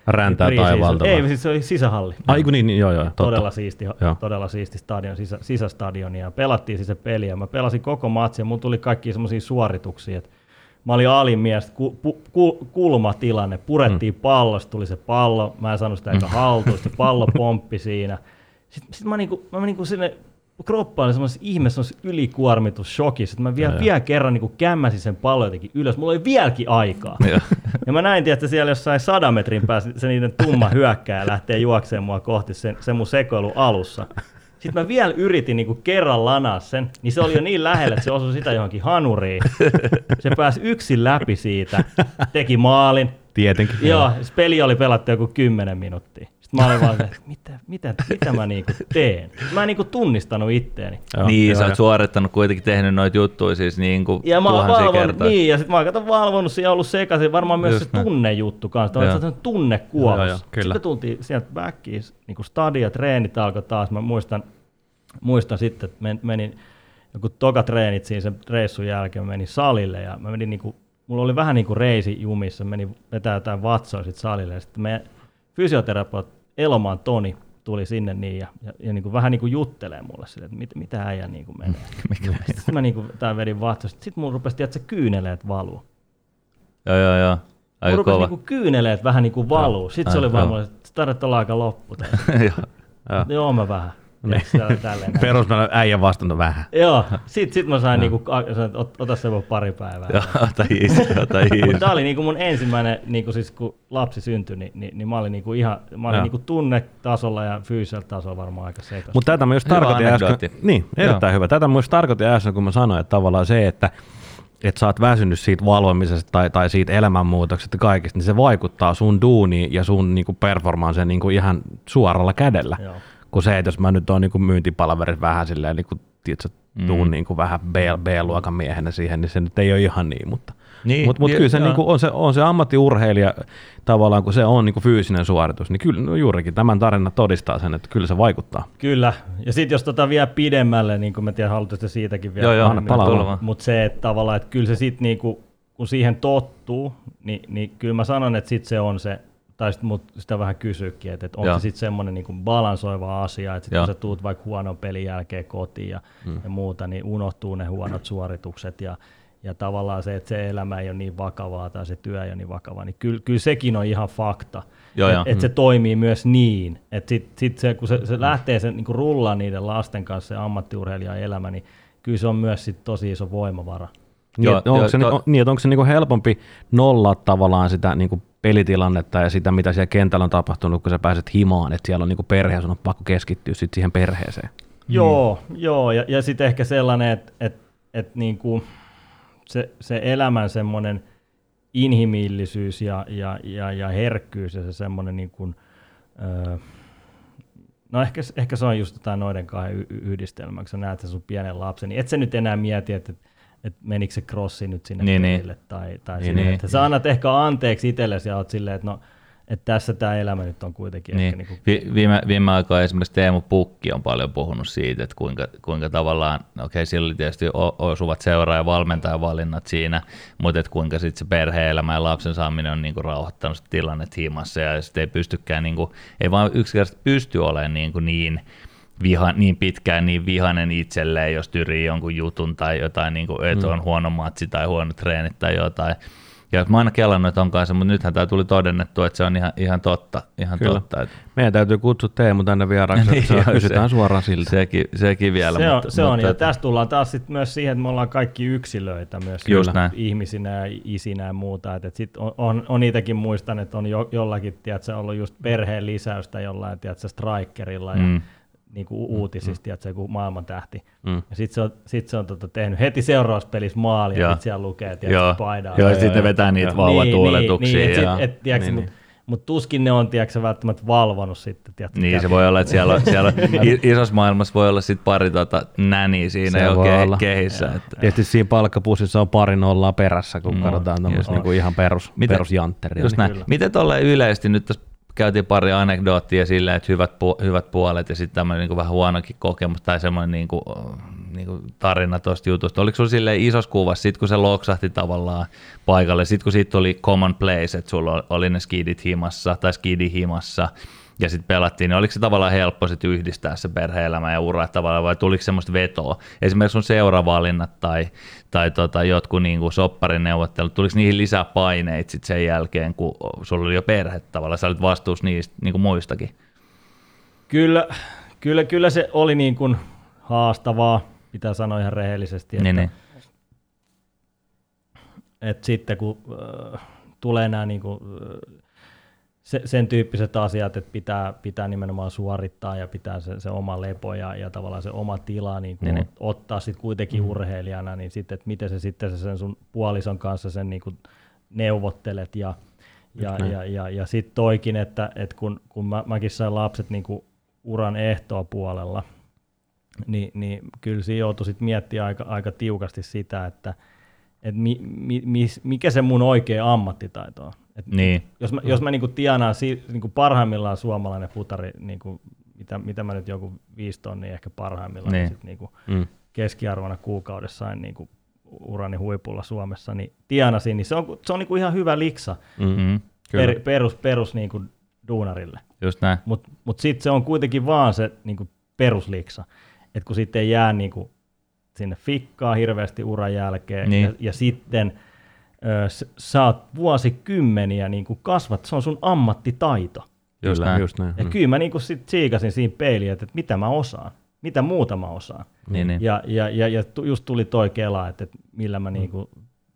Speaker 1: Räntää
Speaker 2: Preseason-
Speaker 1: taivaalta.
Speaker 2: Ei, siis se oli sisähalli.
Speaker 1: Ai kun niin, niin, joo, joo, totta.
Speaker 2: Todella siisti,
Speaker 1: Joo.
Speaker 2: todella siisti stadion, sisä, sisästadion ja pelattiin siis se peli ja mä pelasin koko matsin ja mulla tuli kaikki semmoisia suorituksia, että mä olin alimies, ku, pu, ku, kulmatilanne, purettiin mm. pallosta, tuli se pallo, mä en saanut sitä eikä haltuun, se pallo pomppi siinä. Sitten sit mä, niinku, mä niinku sinne kroppa oli semmoisessa ihme semmoisessa ylikuormitussokissa, että mä vielä, vielä kerran niinku kämmäsin sen pallon jotenkin ylös. Mulla oli vieläkin aikaa.
Speaker 3: Joo.
Speaker 2: Ja mä näin, että siellä jossain sadan metrin päässä se niiden tumma hyökkää lähtee juoksemaan mua kohti sen, sen mun sekoilu alussa. Sitten mä vielä yritin niinku kerran lanaa sen, niin se oli jo niin lähellä, että se osui sitä johonkin hanuriin. Se pääsi yksin läpi siitä, teki maalin.
Speaker 1: Tietenkin.
Speaker 2: Joo, peli oli pelattu joku 10 minuuttia. Sitten mä olin vaan, että mitä, mitä, mitä mä niinku teen? Mä en niinku tunnistanut itteeni.
Speaker 1: Joo,
Speaker 3: niin,
Speaker 1: joo,
Speaker 3: sä oot suorittanut kuitenkin tehnyt noita juttuja siis niin kuin
Speaker 2: Ja mä oon
Speaker 3: tuhansia kertoja.
Speaker 2: niin, ja sitten mä oon valvonut ja ollut sekaisin, varmaan myös
Speaker 3: Just
Speaker 2: se
Speaker 3: näin.
Speaker 2: tunnejuttu kanssa, tämä on
Speaker 1: kyllä.
Speaker 2: Sitten tultiin sieltä backiin, niin kuin stadia, treenit alkoi taas, mä muistan, muistan sitten, että men- menin joku toka treenit siinä sen reissun jälkeen, mä menin salille ja mä menin niinku, mulla oli vähän niin kuin reisi jumissa, menin vetää jotain vatsoa sitten salille ja sitten meidän fysioterapeut Elomaan Toni tuli sinne niin ja, ja, ja niin kuin vähän niin kuin juttelee mulle sille, että mit, mitä äijä niin kuin menee. Sitten mä niin kuin, tää vedin vatsosta, sitten mun rupesi, tiedätkö, kyyneleet valuu.
Speaker 3: Joo, joo, joo. Aika
Speaker 2: rupesi
Speaker 3: kova.
Speaker 2: niinku kyyneleet vähän niinku valuu. Sitten se oli vaan mulle, että tarvitsee olla aika loppu.
Speaker 3: Joo.
Speaker 1: Joo.
Speaker 2: Joo, mä vähän.
Speaker 1: Niin. Perus äijän vastuunto vähän.
Speaker 2: Joo, sit, sit mä sain niinku, että ot, ota se vaan pari päivää.
Speaker 3: Joo, ota easy, ota
Speaker 2: Mutta
Speaker 3: easy.
Speaker 2: tää oli niinku mun ensimmäinen, niinku siis kun lapsi syntyi, niin, niin, niin mä olin niinku ihan, mä olin
Speaker 1: Joo.
Speaker 2: niinku tunnetasolla ja fyysisellä tasolla varmaan aika sekas.
Speaker 1: Mutta tätä mä just
Speaker 3: Hyvä
Speaker 1: tarkoitin äsken. Niin, erittäin hyvä. Tätä mä just tarkoitin äsken, kun mä sanoin, että tavallaan se, että että sä oot väsynyt siitä valvomisesta tai, tai siitä elämänmuutoksesta ja kaikesta, niin se vaikuttaa sun duuniin ja sun niinku performanseen niinku ihan suoralla kädellä.
Speaker 2: Joo.
Speaker 1: Kun se, että jos mä nyt oon niinku myyntipalaverissa vähän silleen, niinku, tiedätkö, tuun
Speaker 3: Mm.
Speaker 1: niinku vähän B, B-luokan miehenä siihen, niin se nyt ei ole ihan niin, mutta
Speaker 3: Niin,
Speaker 1: mutta mut
Speaker 3: niin,
Speaker 1: kyllä se,
Speaker 3: joo.
Speaker 1: niinku on, se on se ammattiurheilija tavallaan, kun se on niinku fyysinen suoritus, niin kyllä no juurikin tämän tarina todistaa sen, että kyllä se vaikuttaa.
Speaker 2: Kyllä, ja sitten jos tota vielä pidemmälle, niin kuin mä tiedän, haluatte siitäkin vielä.
Speaker 3: Joo, joo,
Speaker 1: anna palaa.
Speaker 2: Mutta se, että tavallaan, että kyllä se sitten niinku, kun siihen tottuu, niin, niin kyllä mä sanon, että sit se on se, tai sit mut sitä vähän kysyykin, että, että onko se sitten semmoinen niinku balansoiva asia, että sit
Speaker 3: Joo.
Speaker 2: kun sä tuut vaikka huonon pelin jälkeen kotiin ja, mm. ja muuta, niin unohtuu ne huonot suoritukset ja, ja tavallaan se, että se elämä ei ole niin vakavaa tai se työ ei ole niin vakavaa, niin kyllä, kyllä sekin on ihan fakta. Että et se toimii myös niin, että sit, sit se, kun se, se lähtee sen niin rullaa niiden lasten kanssa se ammattiurheilijan elämä, niin kyllä se on myös sit tosi iso voimavara.
Speaker 1: Niin,
Speaker 3: Joo,
Speaker 1: onko
Speaker 3: joo,
Speaker 1: se,
Speaker 3: to-
Speaker 1: niin, että onko se niinku helpompi nollaa tavallaan sitä niinku pelitilannetta ja sitä, mitä siellä kentällä on tapahtunut, kun sä pääset himaan, että siellä on niinku perhe ja sun on pakko keskittyä sit siihen perheeseen.
Speaker 2: Joo, joo, ja, ja sitten ehkä sellainen, että et, et niinku se, se elämän semmoinen inhimillisyys ja, ja, ja, ja herkkyys ja se semmoinen niin kuin, öö, no ehkä, ehkä se on just jotain noiden kahden yhdistelmä, kun sä näet sen sun pienen lapsen, niin et sä nyt enää mieti, että että menikö se crossi nyt sinne
Speaker 3: Niin, niin.
Speaker 2: perille, tai, tai
Speaker 3: Niin,
Speaker 2: sinne,
Speaker 3: niin.
Speaker 2: että sä annat ehkä anteeksi itsellesi ja oot silleen, että no, että tässä tämä elämä nyt on kuitenkin
Speaker 3: Niin.
Speaker 2: ehkä niin kuin,
Speaker 3: Vi- viime, viime aikoina esimerkiksi Teemu Pukki on paljon puhunut siitä, että kuinka, kuinka tavallaan, okei okay, sillä oli tietysti osuvat seura- ja valmentajavalinnat siinä, mutta että kuinka sitten se perhe-elämä ja lapsen saaminen on niinku rauhoittanut sitä tilannetta himassa ja sitten ei pystykään, niinku, ei vaan yksinkertaisesti pysty olemaan niinku niin, viha, niin pitkään niin vihainen itselleen, jos tyrii jonkun jutun tai jotain, niin kuin, että on huono matsi tai huono treenit tai jotain. Ja mä oon aina kelannut, että on kanssa, mutta nythän tämä tuli todennettu, että se on ihan, ihan totta. Ihan
Speaker 1: Kyllä.
Speaker 3: totta että
Speaker 1: Meidän täytyy kutsua Teemu tänne vieraaksi,
Speaker 3: Niin,
Speaker 1: että se kysytään
Speaker 3: se-
Speaker 1: suoraan siltä.
Speaker 3: Sekin, sekin vielä.
Speaker 2: Se on,
Speaker 3: mutta,
Speaker 2: se on
Speaker 3: mutta,
Speaker 2: ja
Speaker 3: että-
Speaker 2: tästä tullaan taas sit myös siihen, että me ollaan kaikki yksilöitä myös
Speaker 3: Just näin.
Speaker 2: ihmisinä ja isinä ja muuta. Et, et sit on, on, on niitäkin muistan, että on jo, jollakin tiedätkö, ollut just perheen lisäystä jollain tiedätkö, strikerilla ja
Speaker 3: Mm.
Speaker 2: Niin kuin uutisista, tiedätkö, joku maailman tähti.
Speaker 1: Mm.
Speaker 2: Ja sitten se on, sit se on tota, tehnyt heti seuraavassa pelissä maali ja
Speaker 3: Joo.
Speaker 2: sit siellä lukee, tiedätkö,
Speaker 3: Joo,
Speaker 2: paidaa.
Speaker 3: joo,
Speaker 1: Joo,
Speaker 3: sitten
Speaker 1: joo,
Speaker 3: vetää niitä vauvatuuletuksia.
Speaker 2: Niin, niin,
Speaker 3: ja,
Speaker 2: et, sit, et, tiedätkö,
Speaker 1: Niin,
Speaker 2: mut,
Speaker 1: niin.
Speaker 2: Mutta tuskin ne on, tiedätkö, välttämättä valvonut sitten. Tiedätkö,
Speaker 3: Niin, se voi olla, että siellä, siellä isossa maailmassa voi olla sit pari tota näniä siinä
Speaker 1: Se
Speaker 3: jo ke-
Speaker 1: olla.
Speaker 3: kehissä. Että.
Speaker 1: Tietysti siinä palkkapussissa on pari nollaa perässä, kun
Speaker 3: No,
Speaker 1: katsotaan
Speaker 3: just.
Speaker 1: tämmöistä niinku ihan perus,
Speaker 3: Miten-
Speaker 1: perusjantteria.
Speaker 3: Just
Speaker 1: niin.
Speaker 3: näin. Miten tuolle yleisesti, nyt tässä käytiin pari anekdoottia silleen, että hyvät, pu- hyvät puolet ja sitten tämmöinen niin vähän huonokin kokemus tai semmoinen niin kuin, niin kuin tarina tuosta jutusta. Oliko sulla silleen isossa kuvassa, sit kun se loksahti tavallaan paikalle, sitten kun siitä tuli common place, että sulla oli ne skidit himassa tai skidi himassa, ja sitten pelattiin, niin oliko se tavallaan helppo sit yhdistää se perhe-elämä ja ura tavallaan, vai tuliko semmoista vetoa? Esimerkiksi sun seuravalinnat tai, tai tota, jotkut niin kuin sopparin neuvottelut, tuliko niihin lisää paineita sit sen jälkeen, kun sulla oli jo perhe tavallaan, sä olit vastuussa niistä niin kuin muistakin?
Speaker 2: Kyllä, kyllä, kyllä se oli niin kuin haastavaa, pitää sanoa ihan rehellisesti. Että,
Speaker 3: Niin, niin.
Speaker 2: että sitten kun äh, tulee nämä niin kuin, äh, se, sen tyyppiset asiat, että pitää, pitää nimenomaan suorittaa ja pitää se, se oma lepo ja, ja tavallaan se oma tila niin
Speaker 3: niin,
Speaker 2: niin. ottaa sitten kuitenkin mm. urheilijana, niin sitten, että miten se sitten se sen sun puolison kanssa sen niin kuin neuvottelet ja, ja,
Speaker 1: näin.
Speaker 2: ja, ja, ja sitten toikin, että, että kun, kun mä, mäkin sain lapset niin kuin uran ehtoa puolella, niin, niin kyllä siinä joutui sit miettimään aika, aika tiukasti sitä, että et mi, mi, mis, mikä se mun oikea ammattitaito on. Et
Speaker 3: Niin.
Speaker 2: Jos mä, jos mä niinku tienaan si, niinku parhaimmillaan suomalainen futari, niinku, mitä, mitä mä nyt joku viisi tonnia ehkä parhaimmillaan,
Speaker 3: Niin.
Speaker 2: niin. sit niinku
Speaker 1: Mm.
Speaker 2: keskiarvona kuukaudessa sain niinku urani huipulla Suomessa, niin tienasin, niin se on, se on niinku ihan hyvä liksa
Speaker 1: Mm.
Speaker 3: Mm,
Speaker 1: Kyllä.
Speaker 2: per, perus, perus niinku duunarille.
Speaker 3: just näin.
Speaker 2: Mutta mut sitten se on kuitenkin vaan se niinku perusliksa, että kun sitten ei jää niinku sinne fikkaa hirveästi uran jälkeen,
Speaker 3: Niin.
Speaker 2: ja, ja sitten sä oot vuosikymmeniä niinku kasvat, se on sun ammattitaito.
Speaker 3: Just
Speaker 1: Kyllä,
Speaker 3: näin.
Speaker 1: just näin.
Speaker 2: Ja
Speaker 1: Mm.
Speaker 2: kyllä mä niinku sit siikasin siinä peiliin, että, että mitä mä osaan, mitä muuta mä osaan.
Speaker 3: Niin, niin.
Speaker 2: Ja, ja, ja, ja just tuli toi kela, että, että millä mä niinku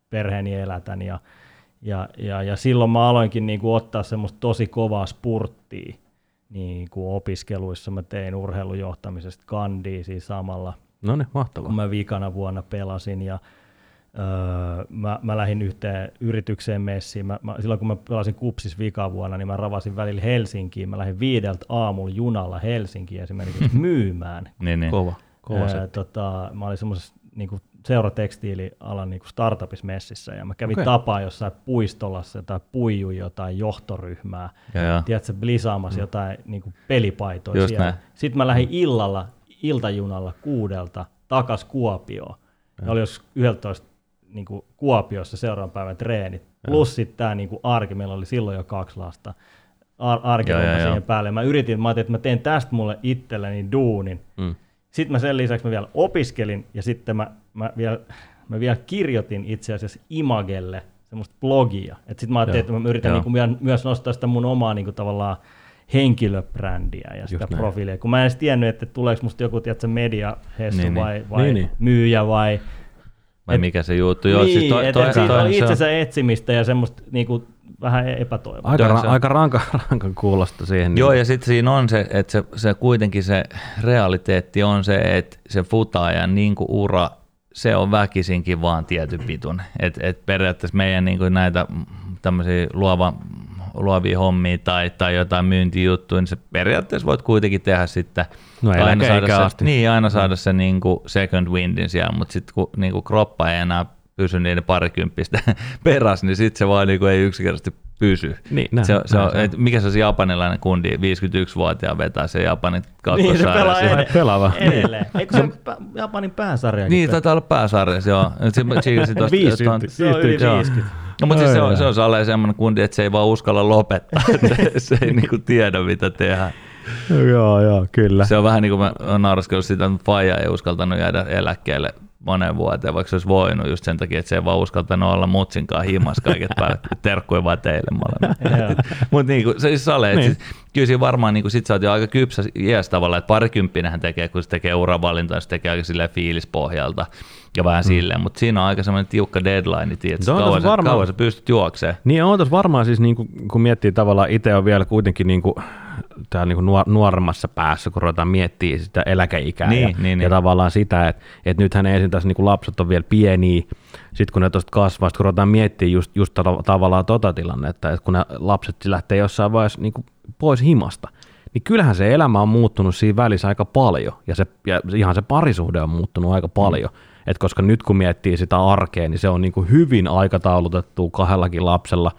Speaker 2: perheeni elätän ja, ja, ja, ja silloin mä aloinkin niinku ottaa semmoista tosi kovaa spurttia niin kuin opiskeluissa. Mä tein urheilujohtamisesta kandia siinä samalla,
Speaker 1: No niin, mahtavaa.
Speaker 2: kun mä vikana vuonna pelasin ja öö, mä, mä lähdin yhteen yritykseen messiin. Mä, mä, silloin kun mä pelasin kupsis vika vuonna, niin mä ravasin välillä Helsinkiin. Mä lähdin viideltä aamulla junalla Helsinkiin esimerkiksi myymään
Speaker 3: niin, niin.
Speaker 1: Kova, kova se.
Speaker 2: tota, mä olin semmoisessa niin seuratekstiilialan niin startupissa messissä ja mä kävin okay. tapaa jossain puistolassa tai puiju jotain johtoryhmää.
Speaker 3: Joo, joo.
Speaker 2: Tiedätkö, blisaamassa mm. jotain niin kuin pelipaitoja
Speaker 3: Just
Speaker 2: siellä.
Speaker 3: näin.
Speaker 2: Sitten mä lähdin illalla, iltajunalla kuudelta takas Kuopioon. Ja oli jos 11 niin kuin Kuopiossa seuraavan päivän treenit. Plus sitten tämä niin kuin arki, meillä oli silloin jo kaksi lasta. Ar- arkihomma siihen päälle. Mä yritin, mä ajattelin, että mä teen tästä mulle itselleni duunin.
Speaker 1: Mm.
Speaker 2: Sitten mä sen lisäksi mä vielä opiskelin ja sitten mä, mä, vielä, mä vielä kirjoitin itse asiassa Imagelle semmoista blogia. Sitten mä ajattelin,
Speaker 1: Joo.
Speaker 2: että mä yritän
Speaker 3: Joo.
Speaker 2: niinku myö- myös nostaa sitä mun omaa niinku tavallaan henkilöbrändiä ja sitä
Speaker 1: näin.
Speaker 2: profiilia. Kun mä en edes tiennyt, että tuleeko musta joku tiedätkö, media hessu
Speaker 3: Niin, niin.
Speaker 2: vai, vai
Speaker 1: Niin, niin.
Speaker 2: myyjä vai...
Speaker 3: Vai
Speaker 2: Et-
Speaker 3: mikä se juttu? Joo,
Speaker 2: niin,
Speaker 3: siis toi,
Speaker 2: et,
Speaker 3: toi,
Speaker 2: et siitä
Speaker 3: toi,
Speaker 2: on
Speaker 3: se on-
Speaker 2: itsensä etsimistä ja semmoista niinku, vähän epätoivoa.
Speaker 1: Aika, ra- aika ranka, rankan kuulosta siihen.
Speaker 3: Joo,
Speaker 1: niin.
Speaker 3: ja sitten siinä on se, että se, se kuitenkin se realiteetti on se, että se futaajan niin ura, se on väkisinkin vaan tietyn pitun. Et, et periaatteessa meidän niin kuin näitä tämmöisiä luova, luovia hommia tai, tai jotain myyntijuttuja, niin se periaatteessa voit kuitenkin tehdä sitten
Speaker 1: No
Speaker 3: aina saada, se,
Speaker 1: asti.
Speaker 3: niin, aina saada se niin kuin second windin siellä, mutta sitten kun niin kuin kroppa ei enää pysy niiden parikymppistä perässä, niin sitten se vaan niin kuin ei yksinkertaisesti pysy.
Speaker 1: Niin, näin,
Speaker 3: se, se
Speaker 1: näin
Speaker 3: on,
Speaker 1: se on.
Speaker 3: et mikä se on se japanilainen kundi, 51-vuotiaan vetää se Japanin
Speaker 2: Niin, se pelaa
Speaker 3: kakkosarja.
Speaker 2: edelleen.
Speaker 1: Pelaava.
Speaker 2: edelleen. Eikö se ole Japanin pääsarja?
Speaker 3: niin, taitaa olla pääsarjassa, joo. Nyt se- tsiikasin tosta-
Speaker 1: 50.
Speaker 3: tosta-
Speaker 2: se on yli
Speaker 3: joo.
Speaker 2: 50.
Speaker 3: No, mutta siis se on, se on semmoinen kundi, että se ei vaan uskalla lopettaa. Että se ei niinku tiedä, mitä tehdä.
Speaker 1: joo, joo, kyllä.
Speaker 3: Se on vähän niin kuin mä oon naureskellut sitä, että faija ei uskaltanut jäädä eläkkeelle monen vuoteen, vaikka se olisi voinut just sen takia, että se ei vaan uskaltanut olla mutsinkaan himas kaiket päälle. Terkkuja vaan teille molemmat. Mutta niin kuin, se siis sale,
Speaker 1: Niin.
Speaker 3: niin. siis, kyllä siinä varmaan niin kuin, sit sä oot jo aika kypsä iässä tavallaan, että parikymppinähän tekee, kun se tekee uravalintaa, se tekee aika silleen fiilispohjalta ja vähän mm. silleen, mutta siinä on aika semmoinen tiukka deadline, että
Speaker 1: Se on
Speaker 3: kauan,
Speaker 1: varmaan-
Speaker 3: kauan sä pystyt juoksemaan.
Speaker 1: Niin on tässä varmaan siis, niin kuin, kun miettii tavallaan itse on vielä kuitenkin niin kuin, täällä niin nuor- nuoremmassa päässä, kun ruvetaan miettimään sitä eläkeikää
Speaker 3: Niin,
Speaker 1: ja,
Speaker 3: niin, niin.
Speaker 1: ja tavallaan sitä, että, että nythän ensin tässä niin lapset on vielä pieniä, sitten kun ne tuosta kasvaa, kun ruvetaan miettimään just, just tav- tavallaan tota tilannetta, että kun ne lapset lähtee jossain vaiheessa niin kuin pois himasta, niin kyllähän se elämä on muuttunut siinä välissä aika paljon, ja, se, ja ihan se parisuhde on muuttunut aika paljon, mm. Et koska nyt kun miettii sitä arkea, niin se on niin kuin hyvin aikataulutettu kahdellakin lapsella,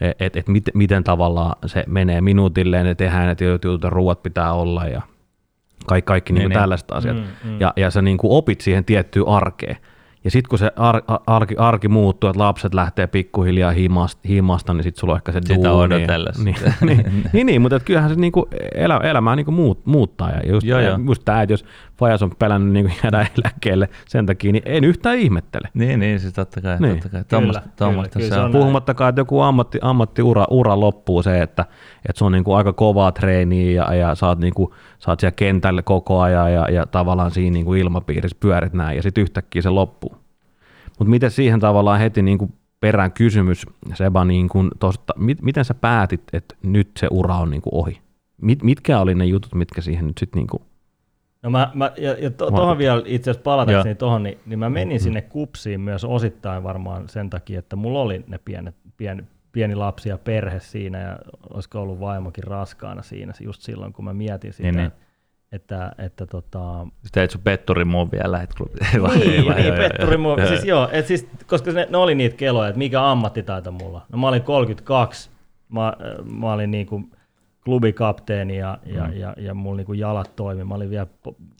Speaker 1: että et, et miten, miten tavallaan se menee minuutilleen, ne tehdään, että joutuu ruuat pitää olla ja kaikki, kaikki niin,
Speaker 3: Niin,
Speaker 1: niin tällaiset asiat.
Speaker 2: Mm.
Speaker 1: mm. Ja, ja sä niin kuin opit siihen tiettyyn arkeen. Ja sitten kun se ar, arki, arki muuttuu, että lapset lähtee pikkuhiljaa himasta, himasta niin sitten sulla on ehkä se
Speaker 3: Sitä
Speaker 1: duuni.
Speaker 3: odotellessa.
Speaker 1: Niin, niin, niin, niin, mutta kyllähän se niinku elä, elämää niinku muut, muuttaa. Ja just,
Speaker 3: Joo,
Speaker 1: ja
Speaker 3: joo.
Speaker 1: just tämä, että jos Fajas on pelännyt niinku jäädä eläkkeelle sen takia, niin en yhtään ihmettele.
Speaker 3: Niin, niin, siis totta kai.
Speaker 1: Niin.
Speaker 3: Totta kai.
Speaker 2: Kyllä,
Speaker 3: Tuommoista,
Speaker 2: kyllä,
Speaker 3: tuommoista
Speaker 2: kyllä
Speaker 3: se
Speaker 2: se
Speaker 3: on.
Speaker 1: Puhumattakaan, että joku ammatti, ammattiura ura loppuu se, että, että se on niinku aika kovaa treeniä ja, ja sä, oot niinku, oot siellä kentällä koko ajan ja, ja tavallaan siinä niinku ilmapiirissä pyörit näin ja sitten yhtäkkiä se loppuu. Mutta miten siihen tavallaan heti niinku perään kysymys, Seba, niinku tosta, mit, miten sä päätit, että nyt se ura on niinku ohi? Mit, mitkä oli ne jutut, mitkä siihen nyt sitten niinku,
Speaker 2: No mä, mä ja, ja to, tuohon vielä itse asiassa palatakseni
Speaker 3: Joo.
Speaker 2: tuohon, niin, niin mä menin
Speaker 1: Mm.
Speaker 2: sinne kupsiin myös osittain varmaan sen takia, että mulla oli ne pienet, pieni, pieni lapsi ja perhe siinä ja olisiko ollut vaimokin raskaana siinä just silloin, kun mä mietin sitä,
Speaker 3: Niin,
Speaker 2: niin,
Speaker 3: niin.
Speaker 2: niin. Että, että tota,
Speaker 3: Sitten teit sun petturi vielä lähet klubiin.
Speaker 2: Niin,
Speaker 3: ei vaan,
Speaker 2: niin Petturi,
Speaker 3: joo.
Speaker 2: mua, siis joo, et siis, koska ne, ne, oli niitä keloja, että mikä ammattitaito mulla. No mä olin 32, mä, mä olin niinku klubikapteeni ja, ja,
Speaker 3: Mm.
Speaker 2: ja, ja mulla niinku jalat toimi. Mä olin vielä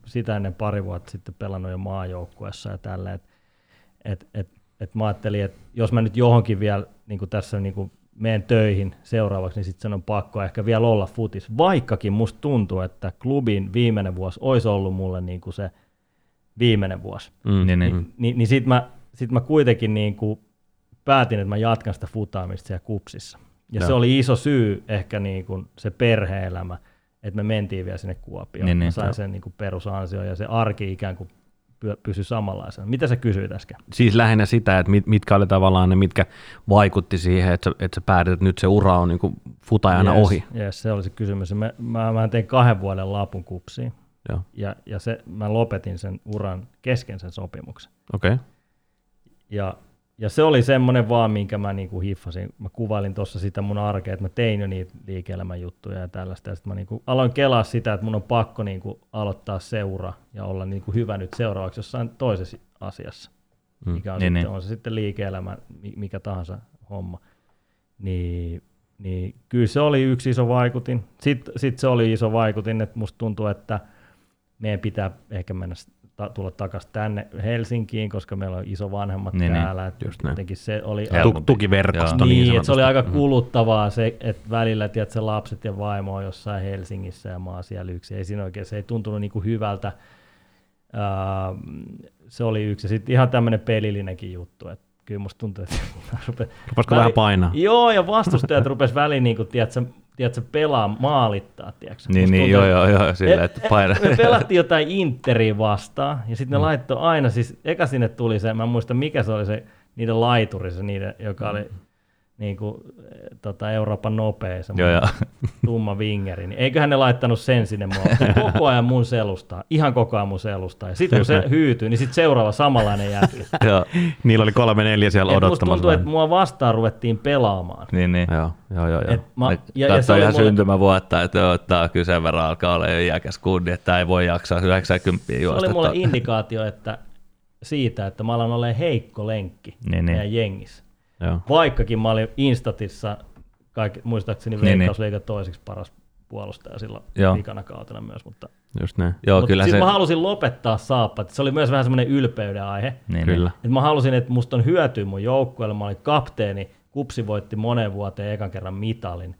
Speaker 2: sitä ennen pari vuotta sitten pelannut jo maajoukkuessa ja tällä, että et, et, et mä ajattelin, että jos mä nyt johonkin vielä niinku tässä niinku menen töihin seuraavaksi, niin sitten sen on pakko ehkä vielä olla futis. Vaikkakin musta tuntuu, että klubin viimeinen vuosi olisi ollut mulle niinku se viimeinen vuosi.
Speaker 1: mm,
Speaker 3: Niin, niin.
Speaker 1: mm,
Speaker 2: Niin, niin sitten mä, sit mä kuitenkin niin kuin päätin, että mä jatkan sitä futaamista siellä kupsissa. Ja
Speaker 1: Joo.
Speaker 2: se oli iso syy ehkä niin kuin se perhe-elämä, että me mentiin vielä sinne Kuopioon.
Speaker 3: Niin,
Speaker 2: Niin,
Speaker 3: niin.
Speaker 2: niin, sain sen niin kuin perusansio ja se arki ikään kuin py- pysyi samanlaisena. Mitä sä kysyit äsken?
Speaker 1: Siis lähinnä sitä, että mit, mitkä oli tavallaan ne, mitkä vaikutti siihen, että sä, että sä päätit, että nyt se ura on niinku futajana
Speaker 2: Yes,
Speaker 1: ohi.
Speaker 2: Yes, se oli se kysymys. Mä, mä, mä tein kahden vuoden lapun kupsiin
Speaker 1: Joo,
Speaker 2: ja, ja se, mä lopetin sen uran kesken sen sopimuksen.
Speaker 1: okei. Okay.
Speaker 2: Ja, ja se oli semmoinen vaan, minkä mä niinku hiffasin. Mä kuvailin tuossa sitä mun arkea, että mä tein jo niitä liike-elämän juttuja ja tällaista. Ja sitten mä niinku aloin kelaa sitä, että mun on pakko niinku aloittaa seura ja olla niinku hyvä nyt seuraavaksi jossain toisessa asiassa.
Speaker 1: Mm.
Speaker 2: Mikä on,
Speaker 3: Niin,
Speaker 2: sitten,
Speaker 3: niin.
Speaker 2: on se sitten liike-elämä, mi- mikä tahansa homma. Niin, niin kyllä se oli yksi iso vaikutin. Sitten sit se oli iso vaikutin, että musta tuntuu, että meidän pitää ehkä mennä ta- tulla takaisin tänne Helsinkiin, koska meillä on iso vanhemmat
Speaker 3: Niin, niin.
Speaker 2: täällä. että
Speaker 1: Just
Speaker 2: jotenkin se oli.
Speaker 1: Tu- tukiverkosto
Speaker 2: niin,
Speaker 1: niin,
Speaker 2: että se oli aika kuluttavaa se, että välillä tiedät, se lapset ja vaimo on jossain Helsingissä ja mä oon siellä yksin. Ei siinä oikein, se ei tuntunut niinku hyvältä. Ää, se oli yksi. Sitten ihan tämmöinen pelillinenkin juttu. Että kyllä musta tuntuu, että rupe,
Speaker 1: Rupasiko vähän painaa?
Speaker 2: Joo, ja vastustajat rupes väliin niin kuin, tiedätkö, tiedätkö, pelaa, maalittaa. Tiedätkö?
Speaker 3: Niin,
Speaker 2: Musta
Speaker 3: niin,
Speaker 2: tuntuu,
Speaker 3: joo, joo, joo, silleen,
Speaker 2: E-
Speaker 3: että paina.
Speaker 2: Me pelattiin jotain Interia vastaan, ja sitten ne
Speaker 3: Mm.
Speaker 2: laittoi aina, siis eka sinne tuli se, mä en muista mikä se oli se, niiden laituri, se niiden, joka oli niin kuin, tota, Euroopan nopea, se
Speaker 3: Joo, joo.
Speaker 2: tumma vingeri, niin eiköhän ne laittanut sen sinne mua koko ajan mun selustaa, ihan koko ajan mun selustaa. Ja sitten kun se hyytyy, niin sitten seuraava samanlainen jätkä.
Speaker 3: joo.
Speaker 1: Niillä oli kolme neljä siellä
Speaker 2: Et musta
Speaker 1: odottamassa.
Speaker 2: tuntuu, että mua vastaan ruvettiin pelaamaan.
Speaker 3: Niin, niin.
Speaker 1: Joo, joo, joo. joo.
Speaker 2: Et mä,
Speaker 3: Ja,
Speaker 2: ja, se oli
Speaker 3: ihan
Speaker 2: mulle,
Speaker 3: syntymävuotta, että joo, tämä on kyllä sen verran alkaa olla jo iäkäs kundi, että ei voi jaksaa 90
Speaker 2: se
Speaker 3: juosta.
Speaker 2: oli mulle indikaatio että siitä, että mä alan olemaan heikko lenkki
Speaker 3: Niin, niin.
Speaker 2: meidän jengissä.
Speaker 1: Joo.
Speaker 2: Vaikkakin mä olin Instatissa, kaik, muistaakseni
Speaker 3: Niin, niin.
Speaker 2: Veikkausliigan toiseksi paras puolustaja silloin
Speaker 3: Joo.
Speaker 2: vikana kautena myös. Mutta,
Speaker 1: Just näin.
Speaker 3: Joo,
Speaker 2: mutta
Speaker 3: kyllä
Speaker 2: siis
Speaker 3: se...
Speaker 2: mä halusin lopettaa saappaat. Se oli myös vähän semmoinen ylpeyden aihe.
Speaker 3: niin,
Speaker 1: Kyllä.
Speaker 2: Et mä halusin, että musta on hyötyä mun joukkueelle. Mä olin kapteeni. Kupsi voitti monen vuoteen ekan kerran mitalin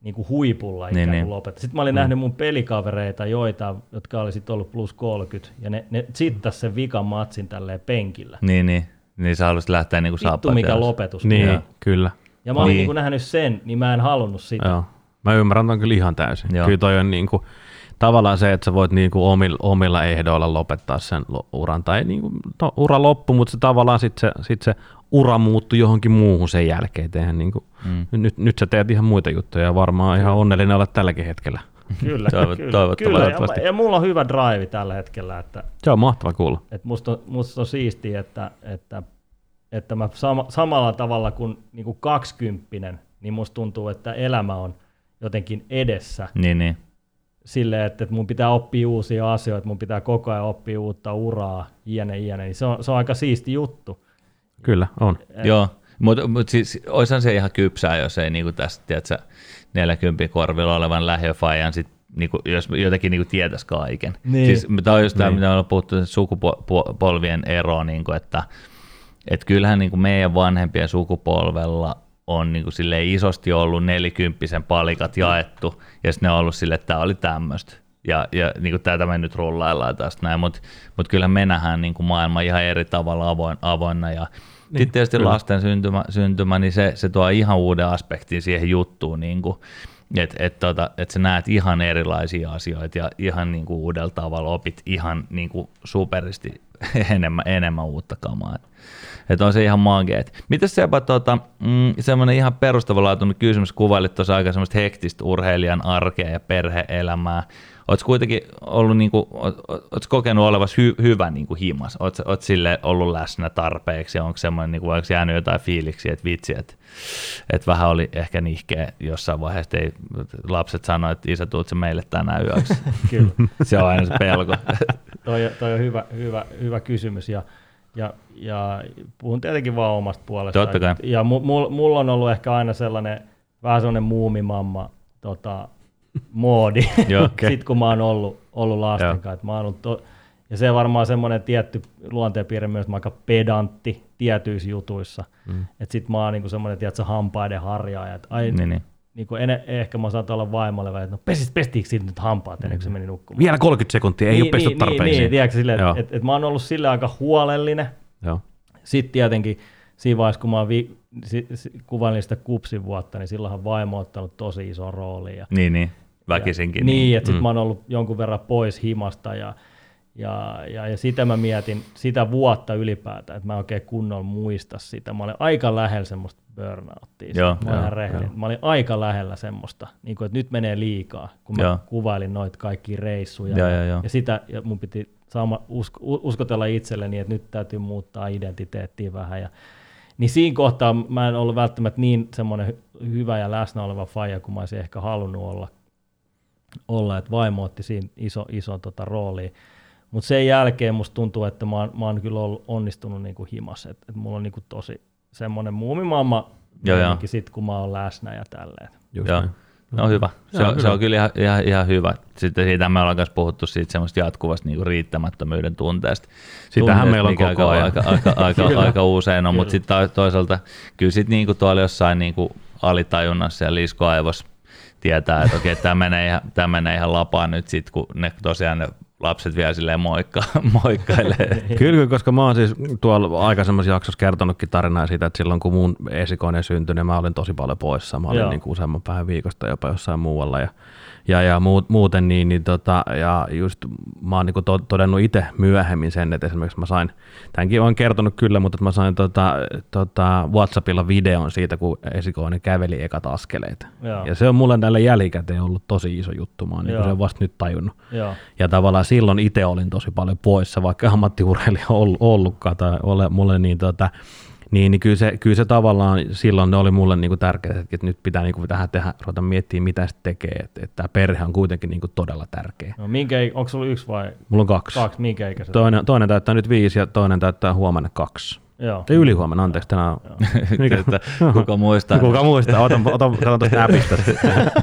Speaker 2: niin kuin huipulla ikään
Speaker 3: Niin,
Speaker 2: kuin
Speaker 3: niin.
Speaker 2: lopettaa. Sitten mä olin mm. nähnyt mun pelikavereita, joita, jotka oli sitten ollut plus 30, ja ne, ne zittas sen vikan matsin tälleen penkillä.
Speaker 3: Niin, niin. Niin sä haluaisit lähteä niinku
Speaker 2: Vittu
Speaker 3: saappaat
Speaker 2: mikä lopetus.
Speaker 1: Niin,
Speaker 3: Joo.
Speaker 1: kyllä.
Speaker 2: Ja mä olin
Speaker 3: Niin.
Speaker 2: niin. niin nähnyt sen, niin mä en halunnut sitä.
Speaker 1: Joo. Mä ymmärrän ton kyllä ihan täysin.
Speaker 3: Joo.
Speaker 1: Kyllä toi on niinku, tavallaan se, että sä voit niinku omilla, omilla ehdoilla lopettaa sen uran, tai niinku, to, ura loppu, mutta se tavallaan sitten se, sit se ura muuttui johonkin muuhun sen jälkeen. Eihän niinku,
Speaker 3: Mm.
Speaker 1: nyt, nyt sä teet ihan muita juttuja ja varmaan ihan onnellinen olla tälläkin hetkellä.
Speaker 2: Kyllä,
Speaker 3: Toivot-
Speaker 2: kyllä,
Speaker 3: toivottavasti.
Speaker 2: kyllä. Ja, ja, mulla on hyvä drive tällä hetkellä, että,
Speaker 1: Se on mahtava kuulla.
Speaker 2: että musta, on, musta on siistiä, että, että, että mä sama, samalla tavalla kuin, niin kuin kaksikymppinen, niin musta tuntuu, että elämä on jotenkin edessä
Speaker 3: Niin, niin.
Speaker 2: silleen, että, että mun pitää oppia uusia asioita, mun pitää koko ajan oppia uutta uraa, jne, jne. Niin se, on, se on aika siisti juttu.
Speaker 1: Kyllä, on.
Speaker 3: Joo, mutta mut siis olisihan se ihan kypsää, jos ei niinku tästä, tiedätkö, 40 korvilla olevan lähiöfajan sit niinku, jos jotenkin niinku tietäisi kaiken.
Speaker 2: Niin.
Speaker 3: Siis tämä on just tämä,
Speaker 1: Niin.
Speaker 3: mitä ollaan puhuttu, sukupolvien ero, niinku, että et kyllähän niinku meidän vanhempien sukupolvella on niinku silleen isosti ollut nelikymppisen palikat jaettu, ja sitten ne on ollut silleen, että tämä oli tämmöistä. Ja, ja niin kuin tätä me nyt rullaillaan tästä näin, mutta mut kyllä me nähdään niin kuin maailma ihan eri tavalla avoin, avoinna. Ja niin, sitten tietysti
Speaker 1: kyllä.
Speaker 3: lasten syntymä, syntymä, niin se, se tuo ihan uuden aspektin siihen juttuun, niin kuin, että et, tota, et sä näet ihan erilaisia asioita ja ihan niin kuin uudella tavalla opit ihan niin kuin superisti enemmän, enemmän uutta kamaa. Et, et on se ihan magia. Mitäs Seba, tota, mm, semmoinen ihan perustavanlaatuinen kysymys, kuvailit tuossa aika semmoista hektistä urheilijan arkea ja perhe-elämää. Oletko kuitenkin ollut, niinku, oletko kokenut olevasi hy, hyvä niinku himas? Oletko, oletko sille ollut läsnä tarpeeksi onko semmoinen, niinku, onko jäänyt jotain fiiliksiä, että vitsi, että, että vähän oli ehkä nihkeä jossain vaiheessa, ei, lapset sanoivat, että isä tuut se meille tänään yöksi.
Speaker 2: Kyllä.
Speaker 3: se on aina se pelko.
Speaker 2: toi, toi on hyvä, hyvä, hyvä kysymys ja, ja, ja puhun tietenkin vaan omasta puolesta.
Speaker 3: Totta kai.
Speaker 2: Ja mu, mul, mulla on ollut ehkä aina sellainen vähän sellainen muumimamma tota, moodi,
Speaker 3: Joo,
Speaker 1: okei.
Speaker 2: sit kun mä oon ollut, ollut lasten kanssa. Mä ollut to, ja se varmaan semmoinen tietty luonteenpiirre myös, että mä oon aika pedantti tietyissä jutuissa. Mm. Että sit mä oon niinku semmoinen, tiedätkö, hampaiden harjaaja. Että ai,
Speaker 3: niin, niin.
Speaker 2: niin kuin en, ehkä mä saatan olla vaimolle vähän, että no pesit, pestiinkö siitä nyt hampaat ennen kuin se meni nukkumaan.
Speaker 1: Vielä 30 sekuntia, ei ole pesty
Speaker 2: niin,
Speaker 1: tarpeeksi.
Speaker 2: Niin, niin tiedätkö, silleen, että et, et mä oon ollut sille aika huolellinen.
Speaker 1: Joo.
Speaker 2: Sitten tietenkin siinä vaiheessa, kun mä oon vi, si, si, kuvailin sitä kupsin vuotta, niin silloinhan vaimo on ottanut tosi iso rooli. Ja,
Speaker 3: niin, niin. Väkisinkin.
Speaker 2: ja, niin, että sit
Speaker 1: Mm.
Speaker 2: mä oon ollut jonkun verran pois himasta ja, ja, ja, ja sitä mä mietin, sitä vuotta ylipäätään, että mä en oikein kunnolla muista sitä. Mä olin aika lähellä semmoista burnouttia.
Speaker 3: Joo,
Speaker 2: mä,
Speaker 1: joo,
Speaker 2: rehellinen. mä olin aika lähellä semmoista, niin kuin, että nyt menee liikaa, kun mä
Speaker 3: Joo.
Speaker 2: kuvailin noita kaikkia reissuja.
Speaker 3: Joo, joo, joo.
Speaker 2: Ja sitä, ja mun piti saama, usko, uskotella itselleni, että nyt täytyy muuttaa identiteettiä vähän. Ja, niin siinä kohtaa mä en ollut välttämättä niin semmoinen hy- hyvä ja läsnä oleva faija, kuin mä olisin ehkä halunnut olla, olla että vaimo otti siinä iso, ison tota, rooliin. Mutta sen jälkeen musta tuntuu, että mä oon, mä oon kyllä ollut onnistunut niinku himas, että et mulla on niinku tosi semmoinen muumimamma sit, kun mä oon läsnä ja tälleen.
Speaker 1: Just
Speaker 3: Joo. No hyvä. Se, on, se
Speaker 1: hyvä.
Speaker 3: on kyllä ihan, ihan, ihan hyvä. Sitten siitä me ollaan myös puhuttu siitä semmoista jatkuvasta niinku riittämättömyyden tunteesta.
Speaker 1: Sitähän
Speaker 3: Tunteesta,
Speaker 1: meillä on
Speaker 3: mikä
Speaker 1: koko ajan.
Speaker 3: Aika, aika, aika, aika usein on, mutta
Speaker 2: Kyllä.
Speaker 3: sitten toisaalta kyllä sitten niinku tuolla jossain niinku alitajunnassa ja liskoaivos tietää, että okei, tämä menee, ihan, tämä menee ihan lapaan nyt sitten, kun ne tosiaan ne lapset vielä silleen moikka, moikkailee.
Speaker 1: Kyllä, kyllä, koska mä oon siis tuolla aikaisemmassa jaksossa kertonutkin tarinaa siitä, että silloin kun mun esikoinen syntyi, niin mä olin tosi paljon poissa. Mä olin
Speaker 2: Joo.
Speaker 1: niin kuin useamman päivän viikosta jopa jossain muualla ja, ja, ja muut, muuten niin, niin tota, ja just mä oon niin kuin to, todennut itse myöhemmin sen, että esimerkiksi mä sain, tämänkin olen kertonut kyllä, mutta että mä sain tota, tota WhatsAppilla videon siitä, kun esikoinen käveli ekat askeleet.
Speaker 2: Joo.
Speaker 1: Ja se on mulle tälle jälkikäteen ollut tosi iso juttu, mä oon niin kuin sen vasta nyt tajunnut.
Speaker 2: Joo.
Speaker 1: Ja tavallaan silloin itse olin tosi paljon poissa, vaikka ammattiurheilija ollut, ollutkaan tai ole, mulle niin, tota, niin, niin kyllä, se, kyllä se tavallaan silloin ne oli mulle niin tärkeää, että nyt pitää niin kuin tähän tehdä, ruveta miettimään, mitä se tekee, että, että tämä perhe on kuitenkin niin kuin todella tärkeä.
Speaker 2: No, minkä, onko sulla yksi vai
Speaker 1: Mulla on kaksi.
Speaker 2: kaksi? Minkä?
Speaker 1: Toinen, toinen täyttää nyt viisi ja toinen täyttää huomenna kaksi.
Speaker 2: Joo.
Speaker 1: Ei ylihuomenna, anteeksi, tänään. Mikä?
Speaker 3: että kuka muistaa.
Speaker 1: Kuka muistaa? Otan, otan, otan tuosta näpistä.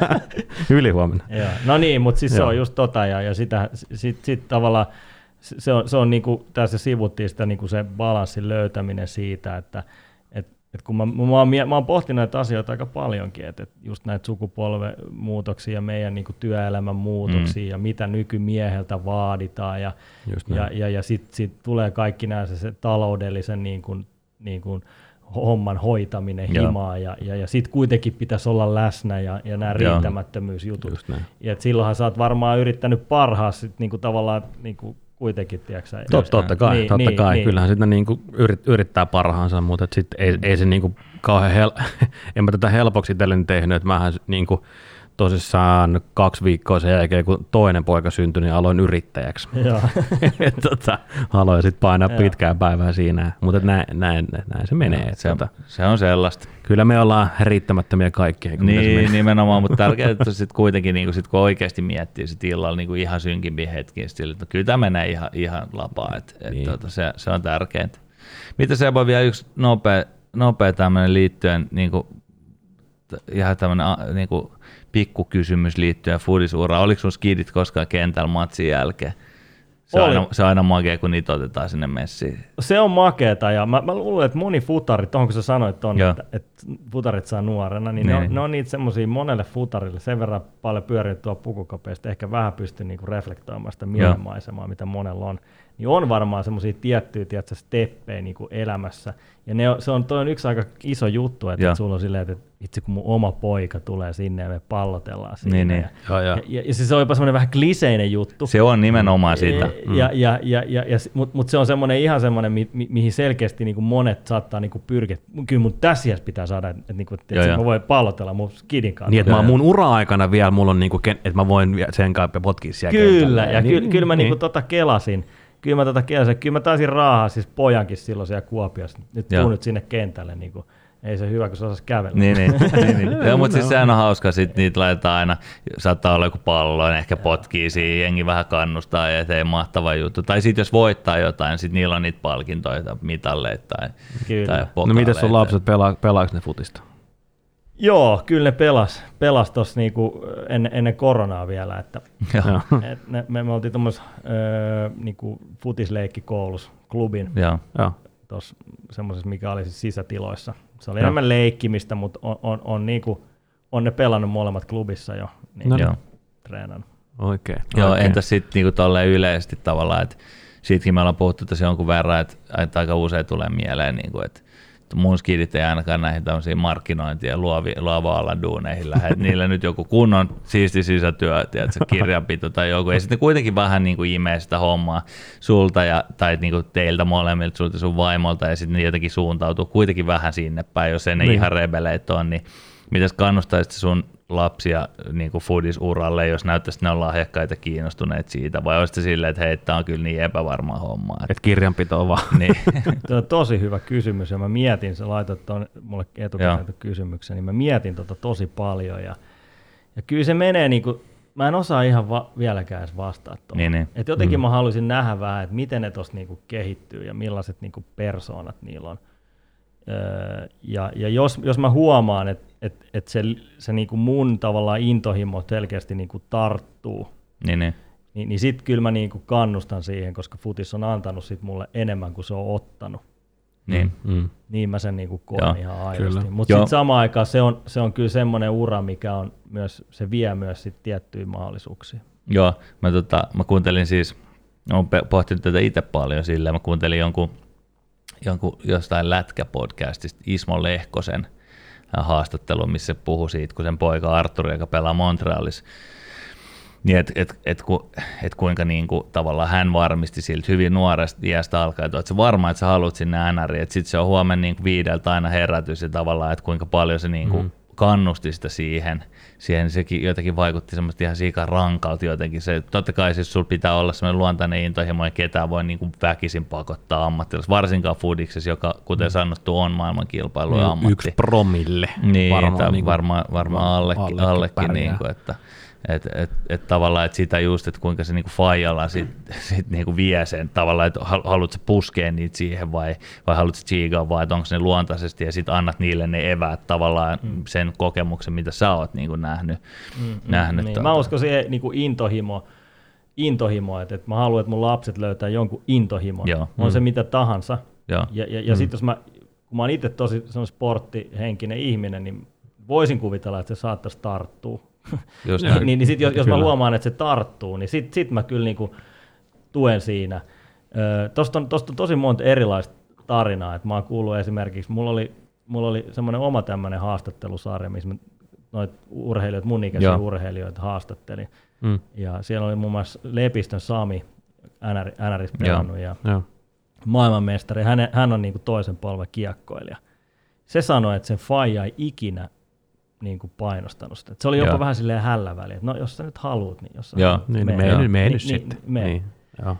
Speaker 1: ylihuomenna.
Speaker 2: Joo. No niin, mutta siis se
Speaker 1: Joo.
Speaker 2: on just tota, ja, ja sitä, sit, sit tavallaan se on, se on niinku, tässä sivuttiin sitä niinku se balanssin löytäminen siitä, että et, kun mä, mä, oon, mä oon pohtinut näitä asioita aika paljonkin, että et just näitä sukupolvemuutoksia ja meidän niinku työelämän muutoksia mm. ja mitä nykymieheltä vaaditaan ja, ja, ja, ja sitten sit tulee kaikki nämä se, se taloudellisen niin kuin, niin kuin homman hoitaminen
Speaker 3: Joo.
Speaker 2: himaa ja, ja, ja sitten kuitenkin pitäisi olla läsnä ja, ja nämä riittämättömyysjutut. Ja et silloinhan sä oot varmaan yrittänyt parhaas sit niinku tavallaan niinku kuitenkin, tiedätkö
Speaker 1: Tot, totta kai,
Speaker 2: Niin,
Speaker 1: totta
Speaker 2: niin,
Speaker 1: kai.
Speaker 2: niin.
Speaker 1: Kyllähän sitä niinku yrit, yrittää parhaansa, mutta et sit ei, ei se niinku kauhean hel... en mä tätä helpoksi itselleni tehnyt, että mähän niinku tosissaan kaksi viikkoa sen jälkeen, kun toinen poika syntyi, niin aloin yrittäjäksi.
Speaker 2: Joo.
Speaker 1: Et tota, aloin sitten painaa
Speaker 2: Joo.
Speaker 1: pitkään päivää siinä, mutta et näin, näin, näin se menee. Et
Speaker 3: Se,
Speaker 1: tota,
Speaker 3: se on sellaista.
Speaker 1: kyllä me ollaan riittämättömiä kaikkeen. kun
Speaker 3: Niin, nimenomaan, mutta tärkeää, että sit kuitenkin niin sit kun oikeasti miettii sit illalla niin ihan synkimpiä hetkiä, sit sille, että kyllä tämä menee ihan, ihan lapaa, että et,
Speaker 1: Niin.
Speaker 3: tota, se, se, on tärkeintä. Mitä se voi vielä yksi nopea, nopea tämmöinen liittyen, niin kuin, t- ihan tämmöinen niin kuin, pikku kysymys liittyen foodisuraan. Oliko sun skidit koskaan kentällä matsin jälkeen? Se on,
Speaker 2: Oli.
Speaker 3: aina, se on aina makea, kun niitä otetaan sinne messiin.
Speaker 2: Se on makeeta ja mä, mä luulen, että moni futari, tuohon kun sä sanoit ton,
Speaker 3: Joo.
Speaker 2: että, että futarit saa nuorena, niin, ne,
Speaker 3: Niin.
Speaker 2: on, ne on niitä semmoisia monelle futarille sen verran paljon pyörinyt tuolla pukukopeista, ehkä vähän pystyy niinku reflektoimaan sitä mielenmaisemaa, mitä monella on. Niin on varmaan semmoisia tiettyjä tiedätkö, steppejä niinku elämässä. Ja ne on, se on, toi on yksi aika iso juttu, että, että sulla on silleen, että itse kun mun oma poika tulee sinne ja me pallotellaan siinä.
Speaker 3: Niin, niin.
Speaker 2: Ja,
Speaker 1: joo.
Speaker 2: ja, ja, ja, siis se on jopa semmoinen vähän kliseinen juttu.
Speaker 3: Se on nimenomaan sitä.
Speaker 2: Mm. Ja, ja, ja, ja, ja, Mutta mut se on semmoinen ihan semmoinen, mi, mi, mihin selkeästi niinku monet saattaa niinku pyrkiä. Kyllä mun tässä pitää saada, että et, niinku, et,
Speaker 3: Joo,
Speaker 2: et
Speaker 3: joo.
Speaker 2: mä voin pallotella mun skidin kanssa.
Speaker 1: Niin, että mä mun ura-aikana vielä, mulla on niinku, ken- että mä voin sen kanssa potkia siellä
Speaker 2: Kyllä,
Speaker 1: kentällä.
Speaker 2: ja
Speaker 1: niin,
Speaker 2: ky, kyllä mä
Speaker 1: niin.
Speaker 2: niinku tota kelasin. Kyllä mä tota. Kyllä mä taisin raahaa siis pojankin silloin siellä Kuopiossa. Nyt
Speaker 3: Joo.
Speaker 2: tuu nyt sinne kentälle. Niinku. Ei se hyvä, kun se osasi kävellä.
Speaker 3: Niin, niin. niin, niin. Joo, mutta siis sehän on hauska, sit niitä laitetaan aina, saattaa olla joku pallo, ne ehkä potkii siihen, jengi vähän kannustaa ja ettei mahtava juttu. Tai sitten jos voittaa jotain, sitten niillä on niitä palkintoja mitalleita tai,
Speaker 2: Kyllä.
Speaker 3: tai
Speaker 2: No
Speaker 1: No miten sun lapset pelaa, pelaako ne futista?
Speaker 2: Joo, kyllä ne pelas, pelas tossa niinku ennen, ennen koronaa vielä. Että
Speaker 3: Joo.
Speaker 2: Et ne, me, me oltiin tuommoisessa öö, niinku futisleikkikoulussa, klubin,
Speaker 3: Joo.
Speaker 1: Joo.
Speaker 2: tuossa semmoisessa, mikä oli siis sisätiloissa. Se oli
Speaker 1: Joo.
Speaker 2: enemmän leikkimistä, mutta on, on, on, niinku, on ne pelannut molemmat klubissa jo, niin
Speaker 1: No.
Speaker 3: Joo.
Speaker 2: treenannut.
Speaker 1: Oikein.
Speaker 3: Joo,
Speaker 1: oikein.
Speaker 3: entäs sitten niinku tolleen yleisesti tavallaan, että siitäkin me ollaan puhuttu tässä jonkun verran, että, että aika usein tulee mieleen, niinku, että mun skidit ei ainakaan näihin tämmöisiin markkinointi- ja luovi, luova alan duuneihin lähde. Niillä nyt joku kunnon siisti sisätyö, tiedätkö, kirjanpito tai joku. Ja sitten kuitenkin vähän niin kuin imee sitä hommaa sulta ja, tai niin kuin teiltä molemmilta, sulta sun vaimolta, ja sitten jotenkin suuntautuu kuitenkin vähän sinne päin, jos ei ne
Speaker 1: Niin.
Speaker 3: ihan rebeleet on, niin mitäs kannustaisit sun lapsia niin kuin foodis-uralle, jos näyttäisi, että ne on lahjakkaita kiinnostuneet siitä, vai olisi silleen, että hei, tämä on kyllä niin epävarmaa hommaa. Että,
Speaker 1: Et kirjanpito on vaan.
Speaker 3: niin.
Speaker 2: Tuo on tosi hyvä kysymys ja mä mietin, sä laitat tuon mulle etukäteen kysymyksen, niin mä mietin tota tosi paljon ja, ja kyllä se menee niin kuin, mä en osaa ihan va- vieläkään edes vastata tuohon.
Speaker 3: Niin, niin.
Speaker 2: Et jotenkin mm. mä haluaisin nähdä vähän, että miten ne tuossa niinku kehittyy ja millaiset niinku persoonat niillä on. Öö, ja ja jos, jos mä huomaan, että et, et se, se niinku mun tavallaan intohimo selkeästi niinku tarttuu,
Speaker 3: niin, niin.
Speaker 2: niin, niin sitten kyllä mä niinku kannustan siihen, koska futis on antanut sit mulle enemmän kuin se on ottanut.
Speaker 3: niin.
Speaker 1: Mm.
Speaker 2: Niin mä sen niinku koen
Speaker 3: Joo,
Speaker 2: ihan aidosti. Mutta sitten samaan aikaan se on, se on kyllä semmoinen ura, mikä on myös, se vie myös sit tiettyjä mahdollisuuksia.
Speaker 3: Joo, mä, tota, mä kuuntelin siis, olen pohtinut tätä itse paljon silleen, mä kuuntelin jonkun, jonkun jostain lätkäpodcastista Ismo Lehkosen äh, haastattelun, missä se puhui siitä, kun sen poika Arturi, joka pelaa Montrealissa, niin et, et, et, ku, et kuinka niin kuin, tavallaan hän varmisti siltä hyvin nuoresta iästä alkaen, että sä varma, että sä haluat sinne NRiin, että sitten se on huomenna niin viideltä aina herätys ja tavallaan, että kuinka paljon se niin kuin, mm. Kannusti sitä siihen, siihen sekin jotenkin vaikutti semmoista ihan siika rankalta jotenkin. Se, totta kai siis sulla pitää olla semmoinen luontainen intohimo ja ketään voi niin kuin väkisin pakottaa ammattilais, varsinkaan foodiksessa, joka kuten sanottu on maailman kilpailu ja ammatti.
Speaker 1: Yksi promille.
Speaker 3: Niin, varmaan,
Speaker 1: niin
Speaker 3: niin
Speaker 1: kuin-
Speaker 3: varmaan, varmaan allekin,
Speaker 1: allekin
Speaker 3: allekin niin kuin, että et, et, et tavallaan, että sitä just, että kuinka se niinku faijalla sit, sit niinku vie sen tavallaan, että hal- haluatko puskea niitä siihen vai, vai haluatko sä chiigaa vai että onko ne luontaisesti ja sitten annat niille ne eväät tavallaan mm. sen kokemuksen, mitä sä oot niinku nähnyt. Mm, nähnyt
Speaker 2: Niin,
Speaker 3: tuota.
Speaker 2: mä uskon siihen niin kuin intohimo, intohimo että, että mä haluan, että mun lapset löytää jonkun intohimon.
Speaker 3: Joo.
Speaker 2: On se mitä tahansa.
Speaker 3: Joo.
Speaker 2: Ja, ja, ja mm. sitten jos mä, kun mä oon itse tosi sporttihenkinen ihminen, niin voisin kuvitella, että se saattaisi tarttua.
Speaker 3: Just
Speaker 2: niin,
Speaker 3: näin.
Speaker 2: niin, niin sit, jos, jos mä huomaan, että se tarttuu, niin sit, sit mä kyllä niinku tuen siinä. Öö, Tuosta on, tosta on tosi monta erilaista tarinaa. Et mä oon kuullut esimerkiksi, mulla oli, mulla oli semmoinen oma tämmöinen haastattelusarja, missä mä noita urheilijoita, mun ikäisiä
Speaker 1: Joo.
Speaker 2: urheilijoita haastattelin.
Speaker 1: Mm.
Speaker 2: Ja siellä oli muun muassa Lepistön Sami, NR, NRis pelannut, ja
Speaker 1: Joo.
Speaker 2: maailmanmestari. Hän, hän on niin kuin toisen polven kiekkoilija. Se sanoi, että sen faija ei ikinä niin kuin painostanut sitä. Et se oli jopa
Speaker 3: Joo.
Speaker 2: vähän silleen hällä väliin, että no jos sä nyt haluat, niin jos sä
Speaker 3: Joo.
Speaker 2: haluat,
Speaker 1: Niin,
Speaker 2: mene.
Speaker 1: me,
Speaker 3: Joo.
Speaker 1: me, me
Speaker 2: Niin,
Speaker 1: nyt
Speaker 2: niin,
Speaker 1: sitten.
Speaker 2: mene.
Speaker 1: Niin. Joo.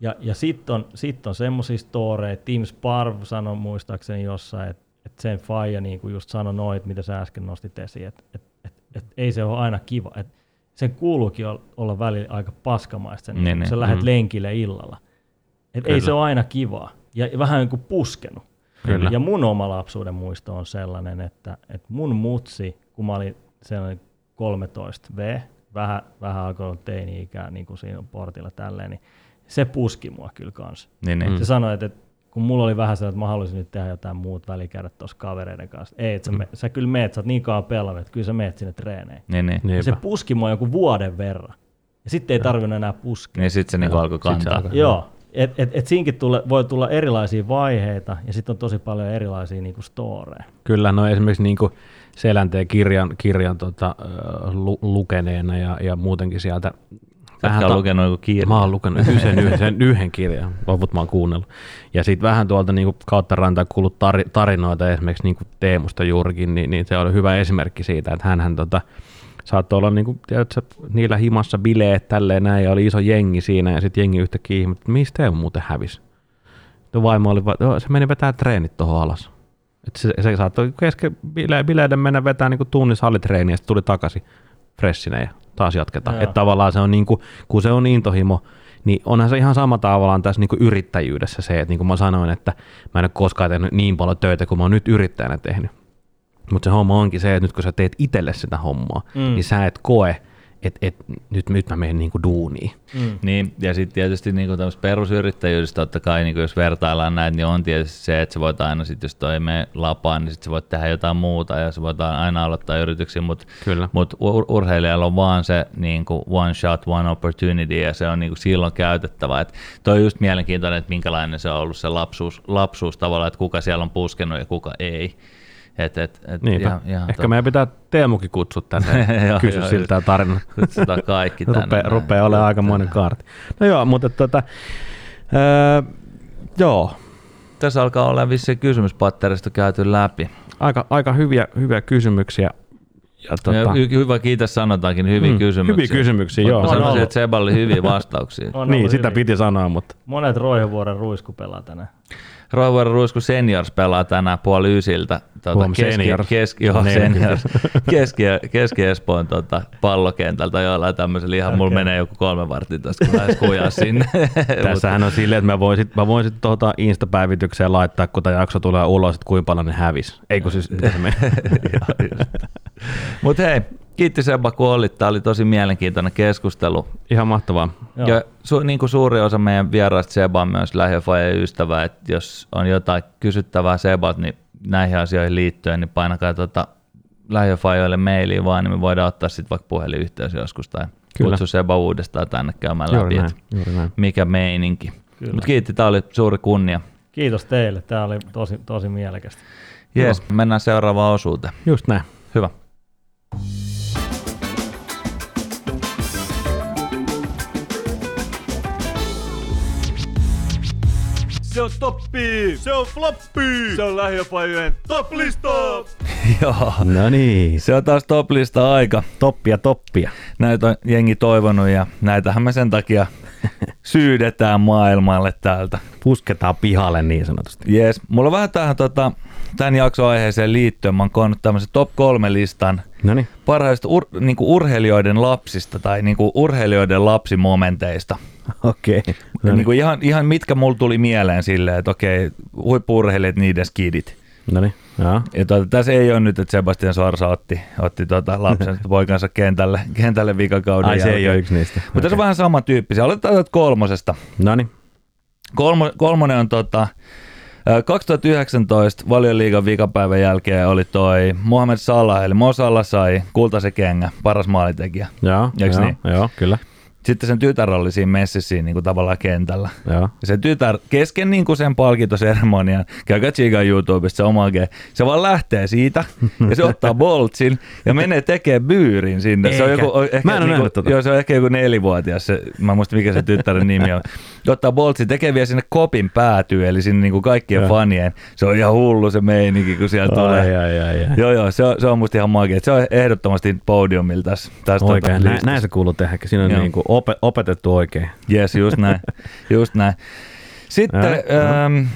Speaker 2: Ja, ja sitten on, sit on semmoisia storeja, Tim Sparv sanoi muistaakseni jossain, että et sen faija niin kuin just sanoi noit, mitä sä äsken nostit esiin, että et, et, et ei se ole aina kiva. Et sen kuuluukin ol- olla välillä aika paskamaista, niin,
Speaker 3: Niin,
Speaker 2: niin,
Speaker 3: niin.
Speaker 2: kun sä lähdet
Speaker 1: Mm.
Speaker 2: lenkille illalla. Et ei se ole aina kivaa. Ja vähän niin kuin puskenut.
Speaker 1: Kyllä.
Speaker 2: Ja mun oma lapsuuden muisto on sellainen, että, että mun mutsi, kun mä olin sellainen 13V, vähän, vähän alkoi olla teini-ikää niin kuin siinä portilla tälleen, niin se puski mua kyllä kans.
Speaker 3: Niin, niin.
Speaker 2: Se sanoi, että, että kun mulla oli vähän sellainen, että mä haluaisin nyt tehdä jotain muut välikädet tuossa kavereiden kanssa. Ei, että sä, me, sä kyllä meet, sä oot niin kauan pelannut, että kyllä sä meet sinne treeneihin.
Speaker 3: Niin, niin.
Speaker 2: Ja se puski mua joku vuoden verran. Ja sitten ei tarvinnut enää puskea.
Speaker 3: Niin sitten se niinku alkoi kantaa.
Speaker 1: alkoi.
Speaker 2: Joo, et, et, et siinkin tule, voi tulla erilaisia vaiheita ja sitten on tosi paljon erilaisia niinku storeja.
Speaker 1: Kyllä, no esimerkiksi niin kuin Selänteen kirjan, kirjan tota, lu, lukeneena ja, ja muutenkin sieltä. Vähän ta-
Speaker 3: lukenut joku kirja.
Speaker 1: Mä oon lukenut yhden, sen yhden kirjan, loput mä oon kuunnellut. Ja sitten vähän tuolta niin kuin kautta rantaa kuullut tari, tarinoita esimerkiksi niin kuin Teemusta juurikin, niin, niin, se oli hyvä esimerkki siitä, että hän tota, saattoi olla niin kuin, tiedätkö, niillä himassa bileet tälleen näin, ja oli iso jengi siinä, ja sitten jengi yhtäkkiä ihmetti, että mistä Teemu muuten hävisi. Vaimo oli, vaan, "Joo, se meni vetää treenit tuohon alas. Et se, se saattoi kesken bile, bileiden mennä vetää niin tunnin salitreeniä ja sitten tuli takaisin freshinä ja taas jatketaan. Että tavallaan se on niin kuin, kun se on intohimo, niin onhan se ihan sama tavallaan tässä niin yrittäjyydessä se, että niin kuin mä sanoin, että mä en ole koskaan tehnyt niin paljon töitä kuin mä oon nyt yrittäjänä tehnyt. Mutta se homma onkin se, että nyt kun sä teet itselle sitä hommaa,
Speaker 2: Mm.
Speaker 1: mm. niin sä et koe, että et, nyt, nyt mä menen niin kuin duuniin.
Speaker 2: Mm.
Speaker 3: Niin, ja sitten tietysti niin tämmöistä perusyrittäjyydestä totta kai, niin jos vertaillaan näitä, niin on tietysti se, että sä voit aina sitten, jos toi ei mene lapaan, niin sitten sä voit tehdä jotain muuta ja sä voit aina aloittaa yrityksiä, mutta mut ur- urheilijalla on vaan se niin kuin one shot, one opportunity ja se on niin kuin silloin käytettävä. Et toi on just mielenkiintoinen, että minkälainen se on ollut se lapsuus, lapsuus tavallaan, että kuka siellä on puskenut ja kuka ei. Et, et, et
Speaker 1: Niinpä.
Speaker 3: ihan, ihan
Speaker 1: Ehkä meidän pitää Teemukin kutsua tänne ja kysyä
Speaker 3: joo,
Speaker 1: siltä
Speaker 3: just.
Speaker 1: tarina.
Speaker 3: kutsutaan kaikki tänne.
Speaker 1: Rupee,
Speaker 3: näin.
Speaker 1: rupeaa olemaan aikamoinen kaarti. No joo, mutta tota, öö, joo,
Speaker 3: Tässä alkaa olla vissiin kysymyspatterista käyty läpi.
Speaker 1: aika, aika hyviä, hyviä kysymyksiä. Ja tota,
Speaker 3: Ja hy- hyvä, kiitos sanotaankin, hyviä
Speaker 1: Mm,
Speaker 3: kysymyksiä.
Speaker 1: hyviä kysymyksiä,
Speaker 3: Mä-
Speaker 1: joo.
Speaker 3: Mä sanoisin, että Seba oli hyviä vastauksia.
Speaker 2: On
Speaker 1: niin, sitä
Speaker 2: hyvin.
Speaker 1: piti sanoa, mutta
Speaker 2: Monet Roihuvuoren ruisku pelaa tänään.
Speaker 3: Roivuoren Ruisku Seniors pelaa tänään puoli ysiltä. Tuota,
Speaker 1: Huom, Seniors.
Speaker 3: Keski, joo,
Speaker 1: 40.
Speaker 3: seniors. keski, keski-Espoon tota, pallokentältä jollain tämmöisellä ihan, okay. mulla menee joku kolme varttia tässä, kun lähes kujaa sinne.
Speaker 1: tässähän on silleen, että mä voin sit, mä voin sit tuota Insta-päivitykseen laittaa, kun tämä jakso tulee ulos, että kuinka paljon ne hävis. Ei kun siis?
Speaker 3: Mutta hei, kiitti Seba, kun olit. Tämä oli tosi mielenkiintoinen keskustelu.
Speaker 1: Ihan mahtavaa.
Speaker 2: Joo.
Speaker 3: Ja su, niin kuin suuri osa meidän vieraista Seba on myös lähiöfajan ystävä, että jos on jotain kysyttävää Sebat, niin näihin asioihin liittyen, niin painakaa tuota lähiöfajoille mailia vaan, niin me voidaan ottaa sitten vaikka puhelinyhteys joskus tai
Speaker 1: Kyllä.
Speaker 3: kutsu Seba uudestaan tänne käymään
Speaker 1: Juuri
Speaker 3: läpi,
Speaker 1: näin, juuri näin.
Speaker 3: mikä meininki. Mutta kiitti, tämä oli suuri kunnia.
Speaker 2: Kiitos teille, tämä oli tosi, tosi mielekästä.
Speaker 3: Jees, mennään seuraavaan osuuteen.
Speaker 1: Just näin.
Speaker 3: Hyvä.
Speaker 2: Se on toppi! Se on floppi! Se on lähiöpajojen top-lista!
Speaker 3: Joo,
Speaker 1: No niin,
Speaker 3: se on taas toplista aika.
Speaker 1: toppia toppia.
Speaker 3: Näitä on jengi toivonut ja näitähän me sen takia syydetään maailmalle täältä.
Speaker 1: Pusketaan pihalle niin sanotusti.
Speaker 3: Jees, mulla on vähän tähän tota, tämän jakson aiheeseen liittyen, mä oon koonnut tämmöisen top kolme listan
Speaker 1: No niin,
Speaker 3: parhaista ur, niinku urheilijoiden lapsista tai niinku urheilijoiden lapsimomenteista.
Speaker 1: okei.
Speaker 3: No
Speaker 1: niin.
Speaker 3: niinku ihan, ihan mitkä mulla tuli mieleen silleen, että okei, huippu-urheilijat, niiden skidit.
Speaker 1: no niin,
Speaker 3: tuota, tässä ei ole nyt, että Sebastian Sorsa otti, otti tuota lapsen poikansa kentälle, kentälle vikakauden
Speaker 1: Ai se ei
Speaker 3: jälkeen.
Speaker 1: ole yksi niistä.
Speaker 3: Mutta tässä on vähän samantyyppisiä. Aloitetaan kolmosesta.
Speaker 1: No niin,
Speaker 3: Kolmo, kolmonen on tota, 2019 valioliigan vikapäivän jälkeen oli toi Mohamed Salah, eli Mo Salah sai kultaisen kengä, paras maalitekijä.
Speaker 1: joo, joo,
Speaker 3: niin?
Speaker 1: joo, kyllä.
Speaker 3: Sitten sen tytär oli siinä messissä niin kuin tavallaan kentällä.
Speaker 1: Joo.
Speaker 3: Ja se tytär kesken niin kuin sen palkintoseremonian, käykää tsiikaa YouTubesta se oma ge, se vaan lähtee siitä ja se ottaa boltsin ja menee tekee byyrin sinne. Se on
Speaker 1: Eikä.
Speaker 3: joku, ehkä,
Speaker 1: Mä en
Speaker 3: niin kuin,
Speaker 1: tota.
Speaker 3: joo, se on ehkä joku nelivuotias, se, mä en muista mikä se tyttären nimi on. Ottaa boltsin, tekee vielä sinne kopin päätyy, eli sinne niin kuin kaikkien
Speaker 1: Joo.
Speaker 3: fanien. Se on ihan hullu se meininki, kun siellä tulee.
Speaker 1: Ai, ai, ai, ai.
Speaker 3: Joo, joo, se on, se on musta ihan magia. Se on ehdottomasti podiumilla tässä. tässä
Speaker 1: Oikein,
Speaker 3: tota,
Speaker 1: näin, näin se kuuluu tehdä. Siinä on
Speaker 3: Joo.
Speaker 1: niin kuin opet, opetettu oikein.
Speaker 3: Jes, just näin. just näin. Sitten
Speaker 1: Joo,
Speaker 3: ähm,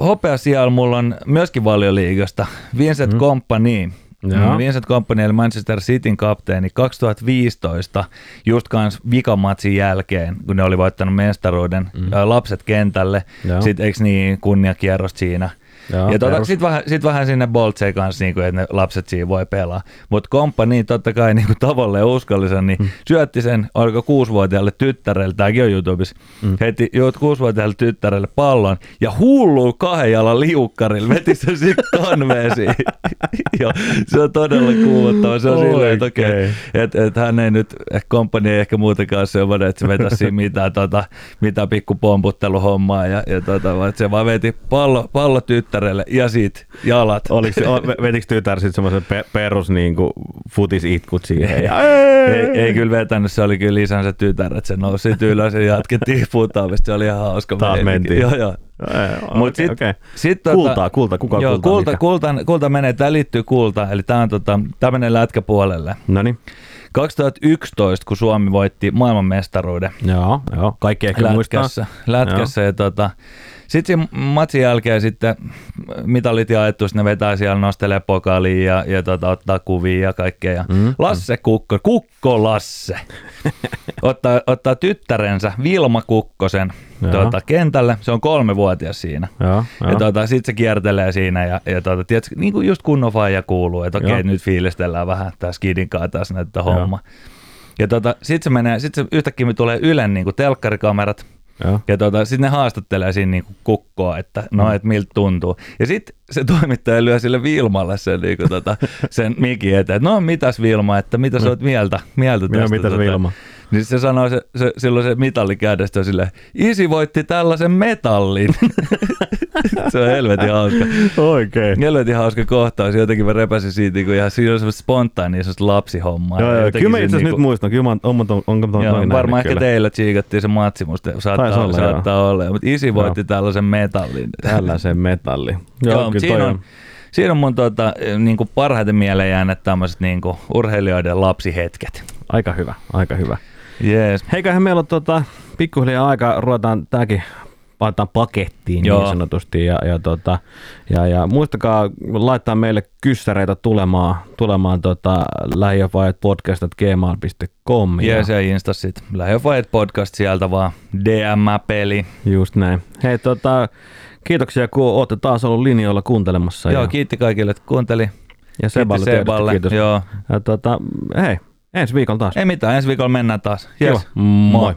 Speaker 3: hopea siellä mulla on myöskin valioliigasta Vincent mm. Kompany.
Speaker 1: Joo.
Speaker 3: Mm, Vincent Kompany eli Manchester Cityn kapteeni 2015 just kans vikamatsin jälkeen, kun ne oli voittanut mestaruuden, mm. lapset kentälle,
Speaker 1: Joo.
Speaker 3: sitten eikö niin kunniakierros siinä.
Speaker 1: Joo,
Speaker 3: ja
Speaker 1: perus.
Speaker 3: sitten vähän, sit vähän sinne Boltseen kanssa, niin kuin, että ne lapset siinä voi pelaa. Mutta komppani totta kai niin kuin tavalle uskollisen, niin mm. syötti sen, oliko kuusivuotiaalle tyttärelle, tämäkin on YouTubessa, mm. heitti juot kuusivuotiaalle tyttärelle pallon ja hulluu kahden jalan liukkarilla, veti sen sitten konveesiin. Joo, se on todella kuumottava. Se on silleen, että
Speaker 1: Oikein.
Speaker 3: että et hän ei nyt, ehkä komppani ei ehkä muutenkaan semmoinen, että se vetäisi siinä mitään, tota, mitään pikku pomputteluhommaa ja, ja tota, vaan se vaan veti pallo, pallo tyttärelle ja sit jalat.
Speaker 1: Oliko, vetikö tytär sitten semmoisen pe- perus niin kuin futisitkut siihen? Ja,
Speaker 3: Ei, ei kyllä vetänyt, se oli kyllä isänsä tytär, että se nousi ylös ja jatkettiin putoamista, se oli ihan hauska.
Speaker 1: Taas mentiin.
Speaker 3: Joo, joo. Mut
Speaker 1: Okei,
Speaker 3: sit-
Speaker 1: okei.
Speaker 3: Sit, tota-
Speaker 1: Kultaa, kulta, kuka
Speaker 3: joo,
Speaker 1: kultaa,
Speaker 3: kulta, kulta, kulta, menee, tämä liittyy kultaan, eli tämä on tota, tää menee lätkäpuolelle.
Speaker 1: No niin,
Speaker 3: 2011, kun Suomi voitti maailmanmestaruuden
Speaker 1: joo, joo. Kaikki ehkä muistaa.
Speaker 3: lätkässä, lätkässä ja tota, sitten matsin jälkeen sitten mitalit jaettu, sitten ne vetää siellä, nostelee pokaaliin ja, ja tota, ottaa kuvia ja kaikkea. Ja
Speaker 1: Mm,
Speaker 3: Lasse Kukko, Kukko Lasse, ottaa, ottaa tyttärensä Vilma Kukkosen tota, kentälle. Se on kolmevuotias siinä.
Speaker 1: Joo,
Speaker 3: Ja
Speaker 1: joo.
Speaker 3: tota, sitten se kiertelee siinä ja, ja tota, tiedätkö, niin kuin just kunnon faija kuuluu, että okei,
Speaker 1: Joo.
Speaker 3: nyt fiilistellään vähän tässä skidinkaan taas näitä homma. Ja tota, sitten se menee, sitten se yhtäkkiä me tulee Ylen niin kuin telkkarikamerat,
Speaker 1: joo.
Speaker 3: ja tota, sitten ne haastattelee siinä niinku kukkoa, että no,
Speaker 1: Mm.
Speaker 3: et miltä tuntuu. Ja sitten se toimittaja lyö sille Vilmalle sen, niinku, tota, sen mikin eteen, että no mitäs Vilma, että mitä sä oot mieltä, mieltä tästä.
Speaker 1: mitäs
Speaker 3: tota.
Speaker 1: Vilma?
Speaker 3: Niin se sanoo, se, se, silloin se mitalli kädestä on silleen, isi voitti tällaisen metallin. se on helvetin hauska.
Speaker 1: Oikein.
Speaker 3: Helvetin hauska kohtaus. Jotenkin mä repäsin siitä, kun ihan siinä on semmoista spontaania, semmoista lapsihommaa.
Speaker 1: Joo, joo. Kyllä mä itse asiassa
Speaker 3: niinku-
Speaker 1: nyt muistan. Kyllä mä oon, on, on,
Speaker 3: Joo,
Speaker 1: noin
Speaker 3: varmaan ehkä
Speaker 1: kyllä.
Speaker 3: teillä tsiikattiin se matsi, musta saattaa,
Speaker 1: Taisi olla,
Speaker 3: saattaa olla. Mutta isi voitti tällaisen metallin.
Speaker 1: Tällaisen metalli.
Speaker 3: Joo,
Speaker 1: Joo, kyllä
Speaker 3: siinä on,
Speaker 1: on.
Speaker 3: siinä on mun tota, niin kuin parhaiten mieleen jääneet tämmöiset niin urheilijoiden lapsihetket.
Speaker 1: Aika hyvä, aika hyvä.
Speaker 3: Jees.
Speaker 1: Heiköhän meillä on tota, pikkuhiljaa aika, ruvetaan tääkin laitetaan pakettiin
Speaker 3: Joo.
Speaker 1: niin sanotusti. Ja, ja, tota, ja, ja muistakaa laittaa meille kyssäreitä tulemaan, tulemaan tota, lähiöfajat.podcast.gmail.com.
Speaker 3: Jees ja Insta sit. Podcast sieltä vaan. DM-peli.
Speaker 1: Just näin. Hei, tota, kiitoksia kun olette taas ollut linjoilla kuuntelemassa.
Speaker 3: Joo,
Speaker 1: ja,
Speaker 3: kiitti kaikille, että kuunteli.
Speaker 1: ja Seballe,
Speaker 3: Seballe.
Speaker 1: kiitos.
Speaker 3: Joo.
Speaker 1: Ja, tota, hei, ensi viikolla taas.
Speaker 3: Ei mitään, ensi viikolla mennään taas.
Speaker 1: Kiva.
Speaker 3: Yes.
Speaker 1: Moi.
Speaker 3: Moi.